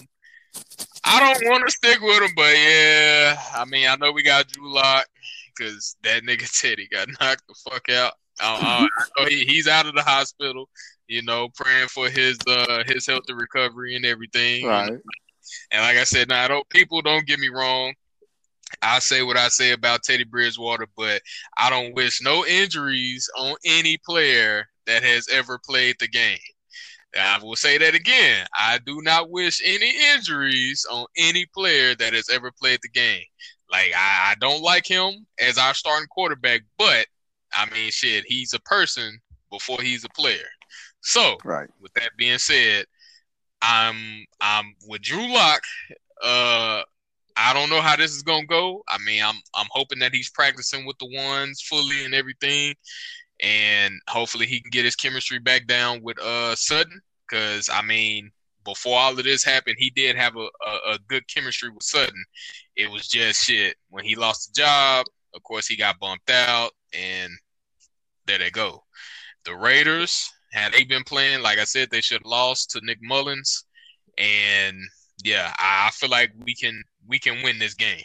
I don't want to stick with him, but yeah, I mean, I know we got Drew Lock because that nigga Teddy got knocked the fuck out. Uh, uh, he, he's out of the hospital, you know, praying for his uh his healthy recovery and everything. Right. And like I said, now don't people don't get me wrong. I say what I say about Teddy Bridgewater, but I don't wish no injuries on any player that has ever played the game. I will say that again. I do not wish any injuries on any player that has ever played the game. Like I, I don't like him as our starting quarterback, but I mean, shit, he's a person before he's a player. So, right. With that being said, I'm I'm with Drew Lock. Uh, I don't know how this is gonna go. I mean, I'm I'm hoping that he's practicing with the ones fully and everything, and hopefully he can get his chemistry back down with uh Sutton. Because I mean, before all of this happened, he did have a, a, a, good chemistry with Sutton. It was just shit when he lost the job. Of course, he got bumped out, and there they go. The Raiders had they been playing like I said, they should have lost to Nick Mullens. and yeah, I, I feel like we can we can win this game.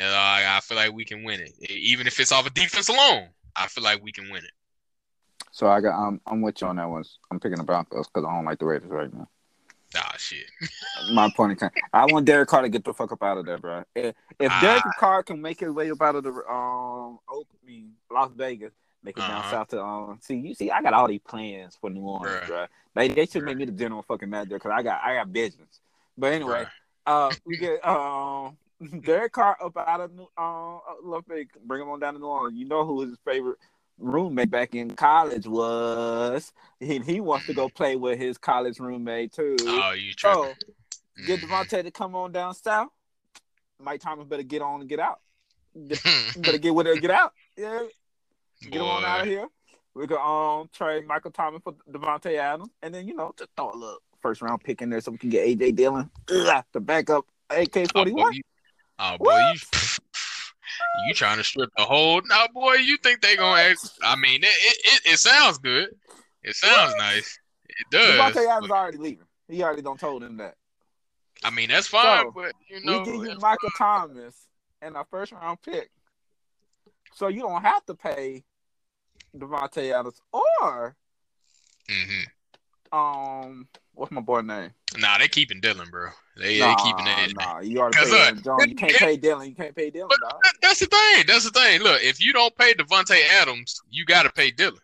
I, feel like we can win it, even if it's off of defense alone. I feel like we can win it. So I got I'm I'm with you on that one. I'm picking the Broncos because I don't like the Raiders right now. Ah shit. My point of time. I want Derek Carr to get the fuck up out of there, bro. If, if ah. Derek Carr can make his way up out of the um mean Las Vegas, make it uh-huh. down south to um see you see I got all these plans for New Orleans, bro. They they should make me the general fucking manager because I got I got business. But anyway, uh we get um Derek Carr up out of New um Las Vegas, bring him on down to New Orleans. You know who is his favorite roommate back in college was. He, he wants to go play with his college roommate too. Oh, you tripping. So get mm-hmm. To come on down south. Mike Thomas better get on and get out. Get, better get with it get out. Yeah. Get Boy. on out of here. We can um trade Michael Thomas for Davante Adams. And then, you know, just throw a little first round pick in there so we can get AJ Dillon Ugh, to back up AK forty one. Oh boy, you, oh, boy you trying to strip the whole? Now, boy, you think they gonna? Ask, I mean, it, it, it sounds good. It sounds nice. It does. Davante Adams already leaving. He already don't told him that. I mean, that's fine, so, but you know, we give you Michael fine. Thomas and a first round pick, so you don't have to pay Davante Adams or mm-hmm. um, what's my boy name? Nah, they keeping Dillon, bro. They, nah, they keeping it. Nah, you already pay John. You can't pay Dillon. You can't pay Dillon. Dog. That's the thing. That's the thing. Look, if you don't pay Davante Adams, you got to pay Dillon.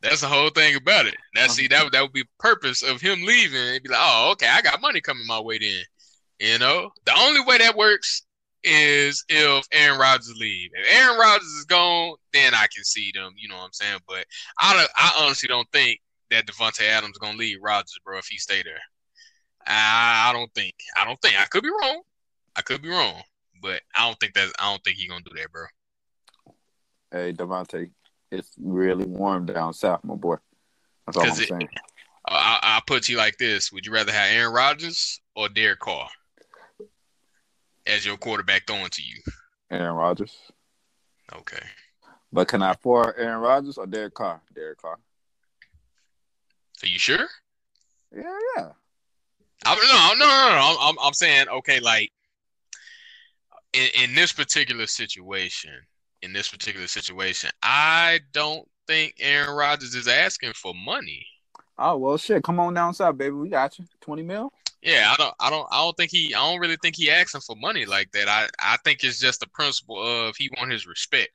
That's the whole thing about it. That see that that would be purpose of him leaving. And be like, oh, okay, I got money coming my way. Then, you know, the only way that works is if Aaron Rodgers leave. If Aaron Rodgers is gone, then I can see them. You know what I'm saying? But I don't, I honestly don't think that Davante Adams is gonna leave Rodgers, bro. If he stay there, I, I don't think. I don't think. I could be wrong. I could be wrong, but I don't think that. I don't think he's gonna do that, bro. Hey, Davante, it's really warm down south, my boy. That's all I'm it- saying. I, I'll put you like this: Would you rather have Aaron Rodgers or Derek Carr as your quarterback throwing to you? Aaron Rodgers. Okay. But can I afford Aaron Rodgers or Derek Carr? Derek Carr. Are you sure? Yeah, yeah. I, no, no, no, no. I'm, I'm saying, okay, like in, in this particular situation, in this particular situation, I don't think Aaron Rodgers is asking for money. Oh well, shit. Come on down south, baby. We got you. Twenty mil. Yeah, I don't, I don't, I don't think he, I don't really think he asking for money like that. I, I think it's just the principle of he want his respect.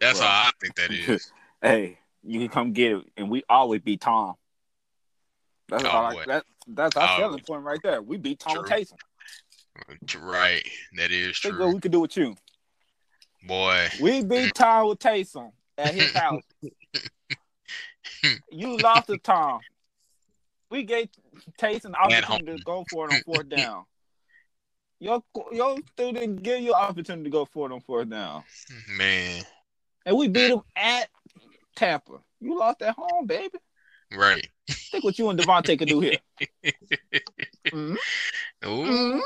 That's Right. how I think that is. Hey, you can come get it, and we always be Tom. That's Oh, all I, that, That's our Oh. selling point right there. We beat Tom. Taysom. Right, that is Think true, what we could do with you. boy. We beat mm. Tom with Taysom at his house. you lost to Tom. We gave Taysom opportunity to go for it on fourth down. Your your student give you opportunity to go for it on fourth down, Man, and we beat him at Tampa. You lost at home, baby. Right. Think what you and Davante could do here. Mhm. Ooh, Mhm.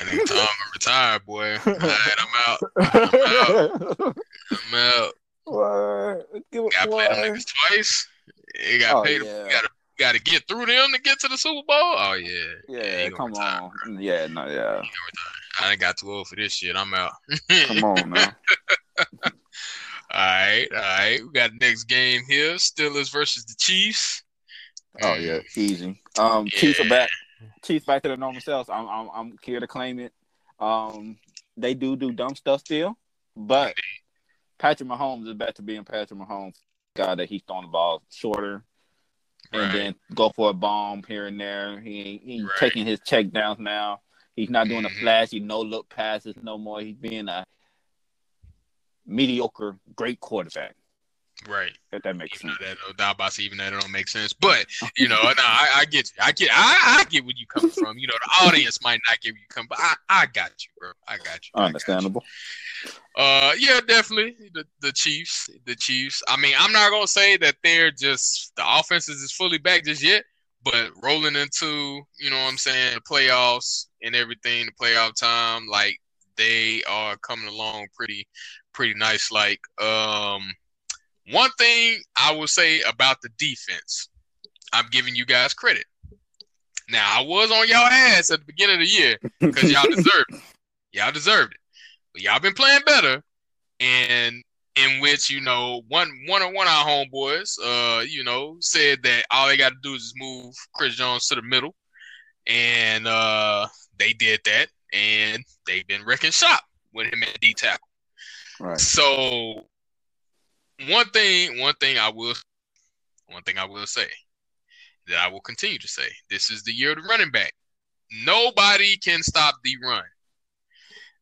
and then Tom retired, boy. All right, I'm out. I'm out. What? Give it Got to them niggas twice. You got Oh, paid. yeah. Got to got to get through them to get to the Super Bowl. Oh yeah, Yeah, he gonna come retire, on. Yeah, no, yeah. I ain't got too old for this shit. I'm out. Come on now. All right, all right. We got the next game here: Steelers versus the Chiefs. Oh yeah, easy. Um, Chiefs are back. Chiefs back to their normal selves. I'm, I'm, I'm here to claim it. Um, they do do dumb stuff still, but Patrick Mahomes is back to being Patrick Mahomes. Guy that he's throwing the ball shorter and Right. then go for a bomb here and there. He he's Right. taking his check downs now. He's not doing Mhm. the flashy no look passes no more. He's being a mediocre, great quarterback. Right. If that makes Even sense. that, no doubt about it, even that it don't make sense. But you know, no, I, I get you. I get. I, I get where you coming from. You know, the audience might not get where you come, but I, I got you, bro. I got you. I got you. Understandable. Uh, yeah, definitely the the Chiefs. The Chiefs. I mean, I'm not gonna say that they're just the offenses is fully back just yet, but rolling into you know what I'm saying the playoffs and everything, the playoff time, like they are coming along pretty pretty nice. Like um, one thing I will say about the defense, I'm giving you guys credit. Now I was on y'all ass at the beginning of the year because y'all deserved it. Y'all deserved it. But y'all been playing better, and in which you know one one of one of our homeboys, uh, you know, said that all they got to do is just move Chris Jones to the middle, and uh, they did that, and they've been wrecking shop with him at D tackle. Right. So one thing, one thing I will, one thing I will say that I will continue to say: this is the year of the running back. Nobody can stop the run.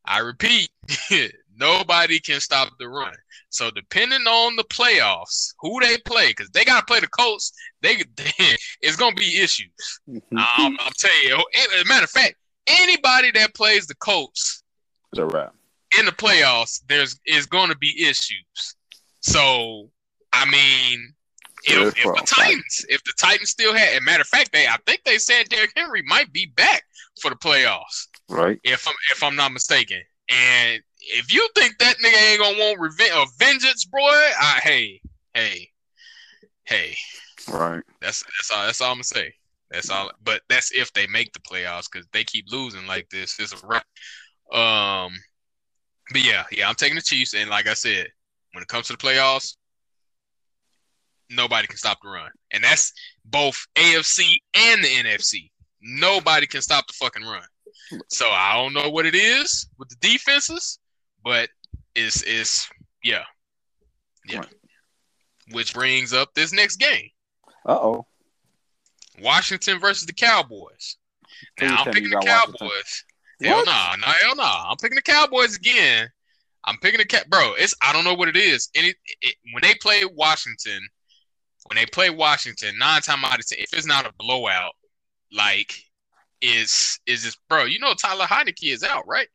I repeat, nobody can stop the run. So depending on the playoffs, who they play, because they gotta play the Colts, they, it's gonna be issues. I'm, I'm telling you. As a matter of fact, anybody that plays the Colts It's a wrap. in the playoffs, there's is going to be issues. So, I mean, if, if the Titans, if the Titans still had, and matter of fact, they I think they said Derrick Henry might be back for the playoffs, Right. if I'm if I'm not mistaken. And if you think that nigga ain't gonna want revenge or vengeance, boy, I, hey, hey, hey, Right. that's that's all that's all I'm gonna say. That's all. But that's if they make the playoffs because they keep losing like this. It's a wrap. Um, but yeah, yeah, I'm taking the Chiefs, and like I said, when it comes to the playoffs, nobody can stop the run, and that's both AFC and the NFC. Nobody can stop the fucking run. So I don't know what it is with the defenses, but it's it's yeah, yeah. Right. Which brings up this next game. Uh oh. Washington versus the Cowboys. Please Now I'm picking the got Washington. Cowboys. Hell no, no, hell no. I'm picking the Cowboys again. I'm picking the cat, bro. It's I don't know what it is. And it, it, when they play Washington, when they play Washington, nine time out of ten, if it's not a blowout, like is is this, bro? You know Tyler Heinicke is out, right?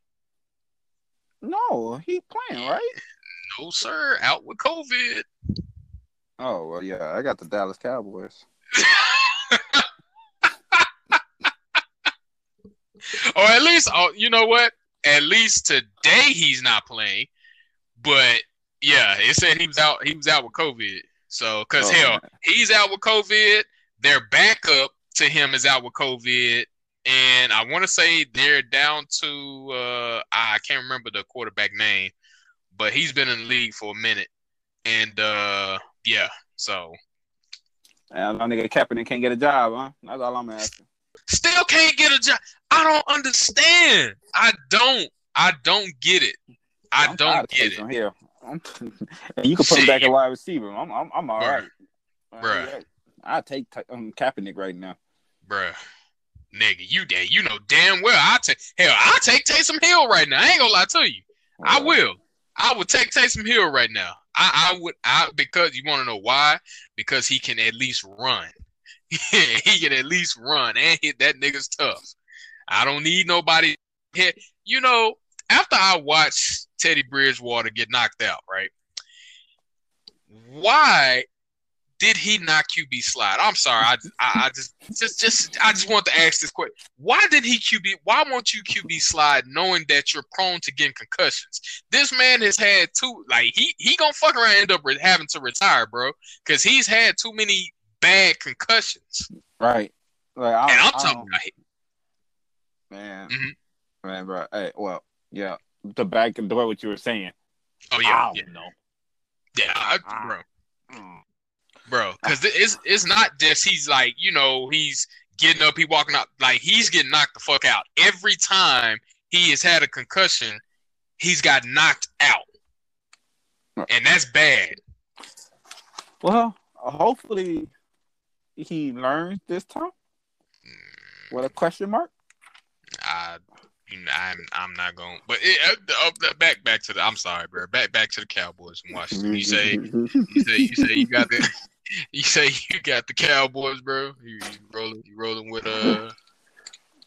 No, he playing right. No, sir, out with COVID. Oh well, yeah, I got the Dallas Cowboys. or at least, oh, you know what? At least today he's not playing. But yeah, it said he was out. He was out with COVID. So, cause Oh, hell, man. he's out with COVID. Their backup to him is out with COVID, and I want to say they're down to uh, I can't remember the quarterback name, but he's been in the league for a minute, and uh, yeah, so I nigga Kaepernick can't get a job, huh? That's all I'm asking. Still can't get a job. I don't understand. I don't. I don't get it. I I'm don't get it. Taysom Hill. I'm, and you can put him back at wide receiver. I'm, I'm, I'm all Bruh. right. Bruh. I take um, Kaepernick right now. Bruh. Nigga, you da- you know damn well I take hell, I take Taysom Hill right now. I ain't gonna lie to you. I will. I would take Taysom Hill right now. I, I would I because you wanna know why? Because he can at least run. he can at least run and hit that nigga's tough. I don't need nobody hit. You know, after I watched Teddy Bridgewater get knocked out, right? Why did he not QB slide? I'm sorry. I, I, I just, just, just, I just want to ask this question. Why did he QB? Why won't you QB slide, knowing that you're prone to getting concussions? This man has had two. Like he, he gonna fuck around, end up having to retire, bro, because he's had too many bad concussions. Right. Like, I, And I'm I talking don't- about, man. Mhm. Man, bro. Hey, well, yeah. The back and door what you were saying. oh yeah, I yeah, yeah, I, bro. Mm. bro. Because it's it's not just he's like you know he's getting up, he walking out like he's getting knocked the fuck out every time he has had a concussion. He's got knocked out, and that's bad. Well, hopefully he learns this time. What a question mark. I, you know, I'm I'm not going. But it, up the back back to the. I'm sorry, bro. Back back to the Cowboys and Washington. You say you say you say you got the. You say you got the Cowboys, bro. You, you rolling you rolling with uh.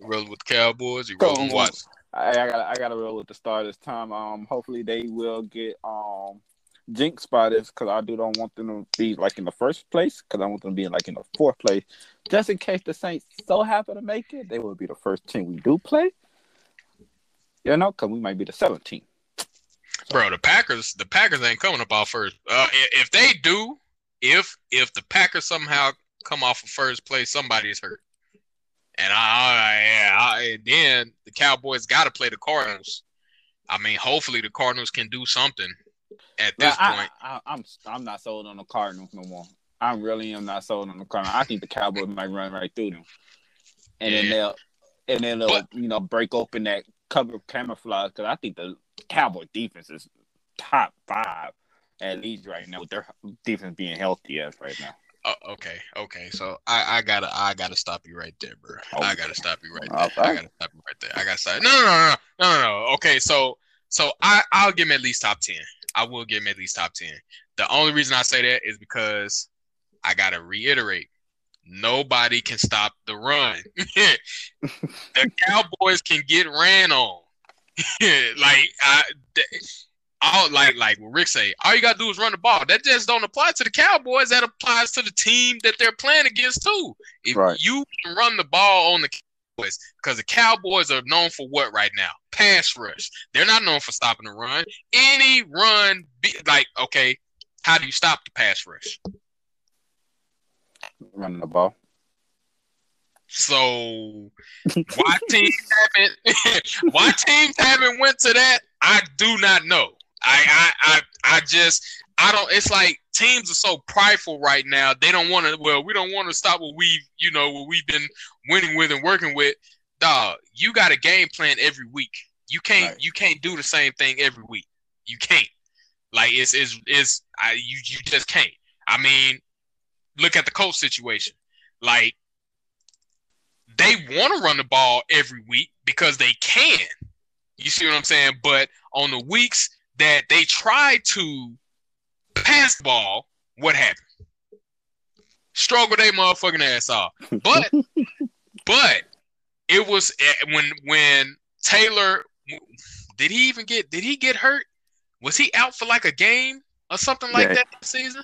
Rolling with the Cowboys, you rolling with. I, I got I got to roll with the star this time. Um, hopefully they will get um jinx by this because I do don't want them to be like in the first place because I want them to be like in the fourth place. Just in case the Saints so happen to make it, they will be the first team we do play. You know, because we might be the 17th. Bro, the Packers, the Packers ain't coming up off first. Uh, if they do, if if the Packers somehow come off of first place, somebody's hurt. And I, I, yeah, I then the Cowboys got to play the Cardinals. I mean, hopefully the Cardinals can do something at this I, point. I, I'm I'm not sold on the Cardinals no more. I really am not sold on the Cardinals. I think the Cowboys might run right through them, and then they'll and then they'll But- you know break open that cover camouflage because I think the Cowboy defense is top five at least right now with their defense being healthy as right now. Oh, okay, okay. So I, I gotta I gotta stop you right there, bro. Oh. I gotta stop you right oh, there. Okay. I gotta stop you right there. I gotta stop. No, no, no, no, no, no, no. Okay, so so I I'll give him at least top ten. I will give him at least top ten. The only reason I say that is because I gotta reiterate. Nobody can stop the run. the Cowboys can get ran on. like I, all like like what Rick say, all you gotta do is run the ball. That just don't apply to the Cowboys. That applies to the team that they're playing against too. If Right. you can run the ball on the Cowboys, because the Cowboys are known for what right now? Pass rush. They're not known for stopping the run. Any run, be, like okay, how do you stop the pass rush? Running the ball. So why teams haven't why teams haven't went to that? I do not know. I I I, I just I don't it's like teams are so prideful right now. They don't want to well, we don't want to stop what we you know what we've been winning with and working with. Dog, you got a game plan every week. You can't Right. you can't do the same thing every week. You can't. Like it's it's it's I you you just can't. I mean, look at the coach situation. Like they want to run the ball every week because they can. You see what I'm saying? But on the weeks that they try to pass the ball, what happened? Struggle their motherfucking ass off. But but it was eh, when when Taylor did he even get did he get hurt? Was he out for like a game or something like Yeah. that this season?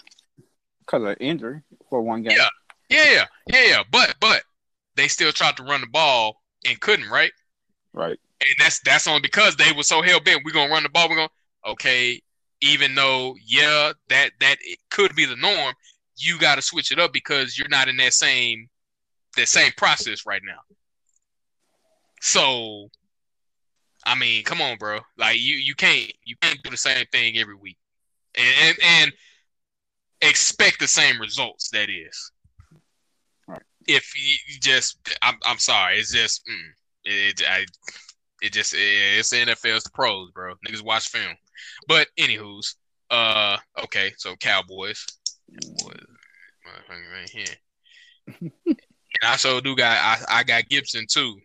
Because of injury for one game. Yeah. Yeah, yeah, yeah, yeah. But but they still tried to run the ball and couldn't, right? Right. And that's that's only because they were so hell bent. We're gonna run the ball. We're gonna okay. Even though yeah, that that it could be the norm, you got to switch it up because you're not in that same that same process right now. So, I mean, come on, bro. Like you you can't you can't do the same thing every week, and and, and expect the same results. That is, Right. if you, just I'm I'm sorry, it's just mm, it I it just it's the NFL, it's the pros, bro. Niggas watch film. But anywho's, uh, okay, so Cowboys, Cowboys, right here. and I so do got I, I got Gibson too,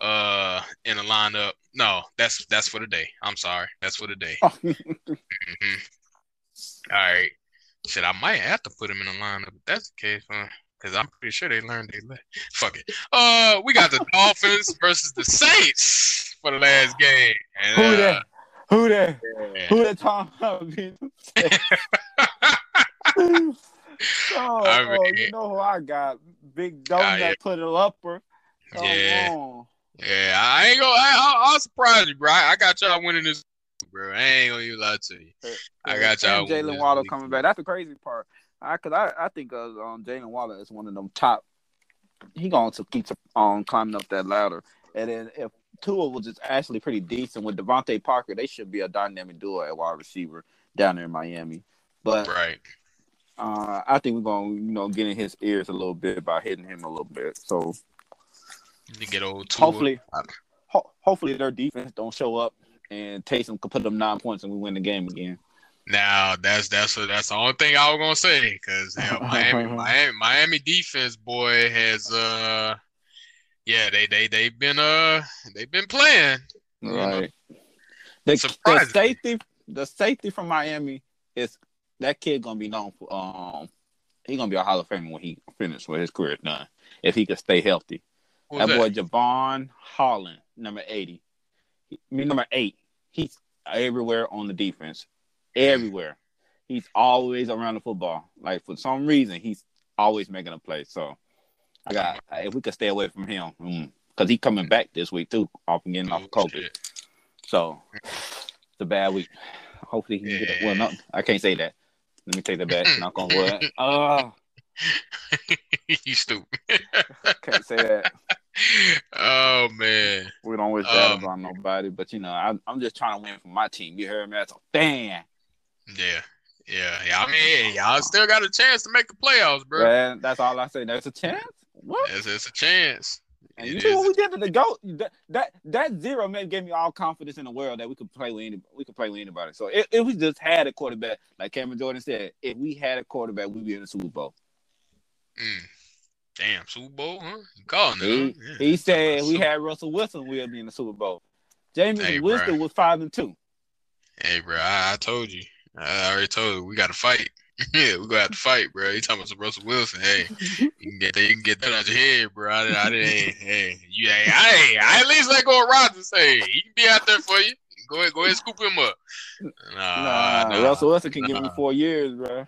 uh, in the lineup. No, that's that's for the day. I'm sorry, that's for the day. Oh, hmm All right, shit, I might have to put him in the lineup. If that's the case, huh? Because I'm pretty sure they learned they let. Fuck it. Uh, we got the Dolphins versus the Saints for the last game. And, Who uh, that? Who that? yeah. Who that Tom Hanks? oh, I oh, you know who I got? Big Ah, that yeah. put it upper. Come Yeah. on. Yeah, I ain't gonna. I, I, I'll surprise you, bro. I, I got y'all winning this, bro. I ain't gonna lie to you. I got y'all Jaylen Waddle coming back. That's the crazy part. I, cause I, I think of um, Jaylen Waddle as one of them top. He going to keep um climbing up that ladder. And then if Tua was just actually pretty decent with DeVante Parker, they should be a dynamic duo at wide receiver down there in Miami. But Right. uh, I think we're going, to you know, get in his ears a little bit by hitting him a little bit. So get old Tua. hopefully, ho- hopefully their defense don't show up and Taysom can put them nine points and we win the game again. Now that's that's that's the only thing I was gonna say because Miami, Miami Miami defense boy has uh yeah they they they've been uh they've been playing you know. Right. The, the safety, the safety from Miami is that kid gonna be known for. Um, he gonna be a Hall of Famer when he finishes with his career done. If he can stay healthy, that, that? boy Jevon Holland, number eighty, he, mean number eight. He's everywhere on the defense, everywhere. He's always around the football. Like for some reason, he's always making a play. So I got if we could stay away from him, because he coming back this week too, off and getting off Oh, COVID. So it's a bad week. Hopefully he can get it. Well, no, I can't say that. Let me take that back. Knock on wood. Oh, you stupid. can't say that. oh man. We don't wish that Um, on nobody, but you know, I'm, I'm just trying to win for my team. You heard me? That's a fan. Yeah. Yeah. Yeah. I mean, y'all still got a chance to make the playoffs, bro. Man, that's all I say. There's a chance. What? It's, it's a chance. And It you see what we did to the goat? That that, that zero man gave me all confidence in the world that we could play with any, we could play with anybody. So if, if we just had a quarterback, like Cameron Jordan said, if we had a quarterback, we'd be in the Super Bowl. Mm. Damn, Super Bowl, huh? You calling it? He. Yeah. he said we Super- had Russell Wilson, we'll be in the Super Bowl. James Hey, Winston was five and two. Hey, bro, I, I told you. I already told you we got to fight. yeah, we're gonna have to fight, bro. You talking about some Russell Wilson? Hey, you can get that. You can get that out your head, bro. I, I didn't. Hey, hey, you. Hey, I, I at least let go of Rodgers. Hey, he can be out there for you. Go ahead, go ahead, scoop him up. Nah, Nah, nah, Russell Wilson can give me four years, bro.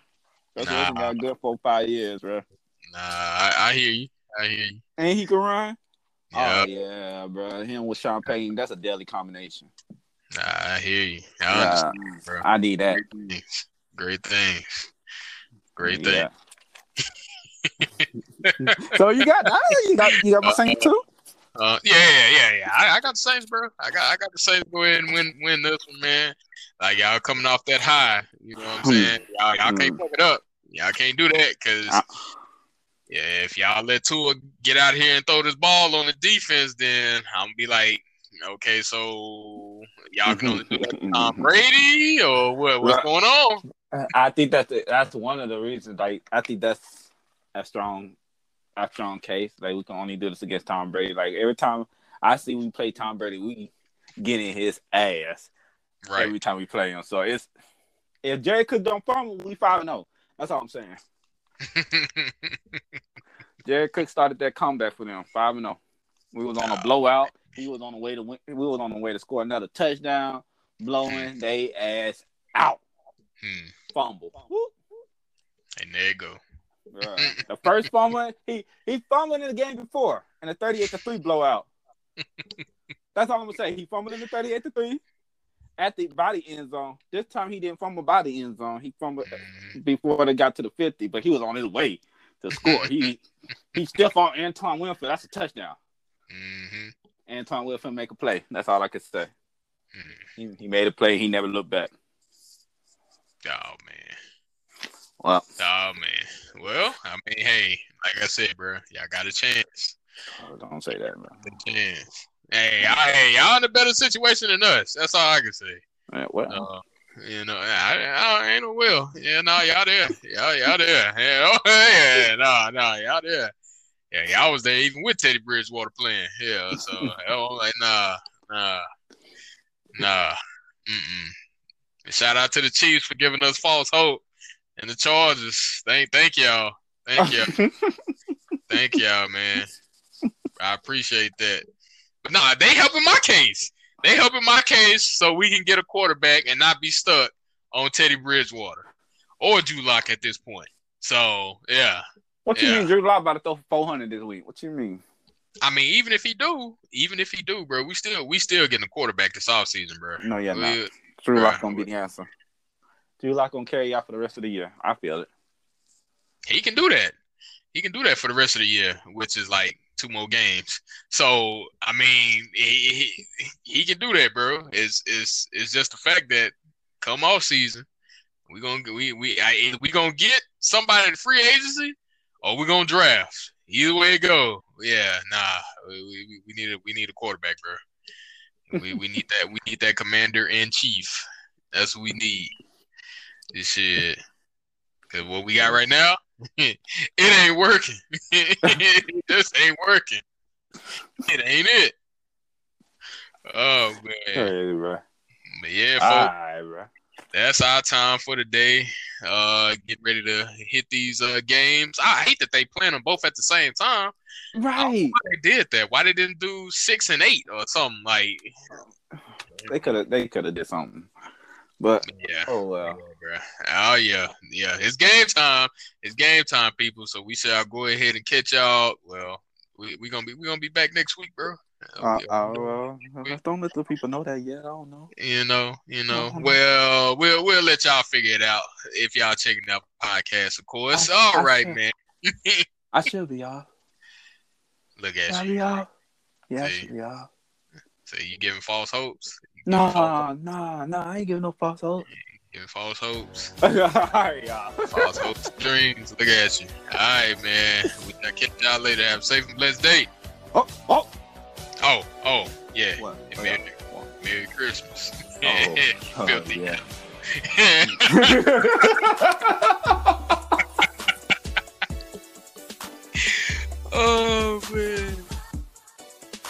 Russell Nah. Wilson got a good four five years, bro. Nah, I, I hear you. I hear you. And he can run. Yeah, Oh yeah, bro. Him with Sean Payton, that's a deadly combination. nah, I hear you. I understand, bro. I need that. Great things. Great things. Great Yeah. things. so you got? You got you got my Saints too? Uh, yeah, yeah, yeah, yeah. I, I got the Saints, bro. I got, I got the Saints go ahead and win, win this one, man. Like y'all coming off that high, you know what I'm saying? Y'all, y'all can't fuck it up. Y'all can't do that because, Uh. yeah, if y'all let Tua get out here and throw this ball on the defense, then I'm gonna be like, okay, so y'all can only do that to Tom Brady or what? What's Right. going on? I think that's the, that's one of the reasons. Like I think that's a strong our strong case. Like we can only do this against Tom Brady. Like every time I see we play Tom Brady, we get in his ass Right. every time we play him. So it's if Jerry Cook don't fumble, we five and zero. That's all I'm saying. Jerry Cook started that comeback for them, five and zero. We was on a blowout. He was on the way to win. We was on the way to score another touchdown, blowing they ass out, Hmm. Fumble. Whoop. And there you go. Bruh. the first fumble, he he fumbled in the game before in a 38 to 3 blowout. That's all I'm gonna say. He fumbled in the 38 to 3 at the body end zone. This time he didn't fumble by the end zone. He fumbled Mhm. before they got to the 50, but he was on his way to score. he he stiff on Antoine Winfield. That's a touchdown. Mhm. Antoine Winfield make a play. That's all I can say. Mhm. He, he made a play. He never looked back. Oh Oh man. Well, I mean, hey, like I said, bro, y'all got a chance. don't say that, man. A chance. Hey, y'all, hey, y'all in a better situation than us. That's all I can say. Well, Uh, you know, I, I ain't no will. Yeah, no, y'all there. Y'all, y'all there. Yeah, oh, yeah, no, no, y'all there. Yeah, y'all was there even with Teddy Bridgewater playing. Yeah, so oh, like nah, nah, nah. Mm-mm. Shout out to the Chiefs for giving us false hope and the Chargers. Thank, thank y'all. Thank y'all. Thank y'all, man. I appreciate that. But nah, they helping my case. They helping my case so we can get a quarterback and not be stuck on Teddy Bridgewater or Drew Lock at this point. So yeah, what you Yeah. mean Drew Lock about to throw for 400 this week? What you mean? I mean, even if he do, even if he do, bro, we still we still getting a quarterback this offseason, bro. No, yeah. We- Drew Lock gonna be the answer. Drew Lock gonna carry y'all for the rest of the year. I feel it. he can do that. He can do that for the rest of the year, which is like two more games. So I mean, he he, he can do that, bro. It's it's it's just the fact that come off season, we gonna we we I, we gonna get somebody in free agency, or we gonna draft. Either way it go, yeah, nah, we, we, we need a we need a quarterback, bro. We we need that we need that commander in chief. That's what we need. This shit. Cause what we got right now, it ain't working. it just ain't working. It ain't it. Oh man. Hey, bro. But yeah, folks, All right, bro. that's our time for the day. Uh get ready to hit these uh games. I hate that they playing them both at the same time. Right. Why they did that? Why they didn't do six and eight or something like They could have. They could have did something. But yeah. oh well. Bruh. Oh yeah, yeah. It's game time. It's game time, people. So we shall go ahead and catch y'all. Well, we we gonna be we gonna be back next week, bro. Uh, uh, well, don't let the people know that yet. I don't know. You know, you know. Well, we'll we'll let y'all figure it out if y'all checking out the podcast, of course. I- All I right, should. man. I should be y'all. Look at you. off? Yeah, I See. should be off. So you giving false hopes? You giving false, Nah, nah, nah. I ain't giving no false hope. Your false hopes. All right, y'all. False hopes, dreams. Look at you. All right, man. We will catch y'all later. Have a safe and blessed day. Oh, oh, oh, oh, yeah. What? Oh, Merry, what? Merry Christmas. Oh, oh Yeah. oh man.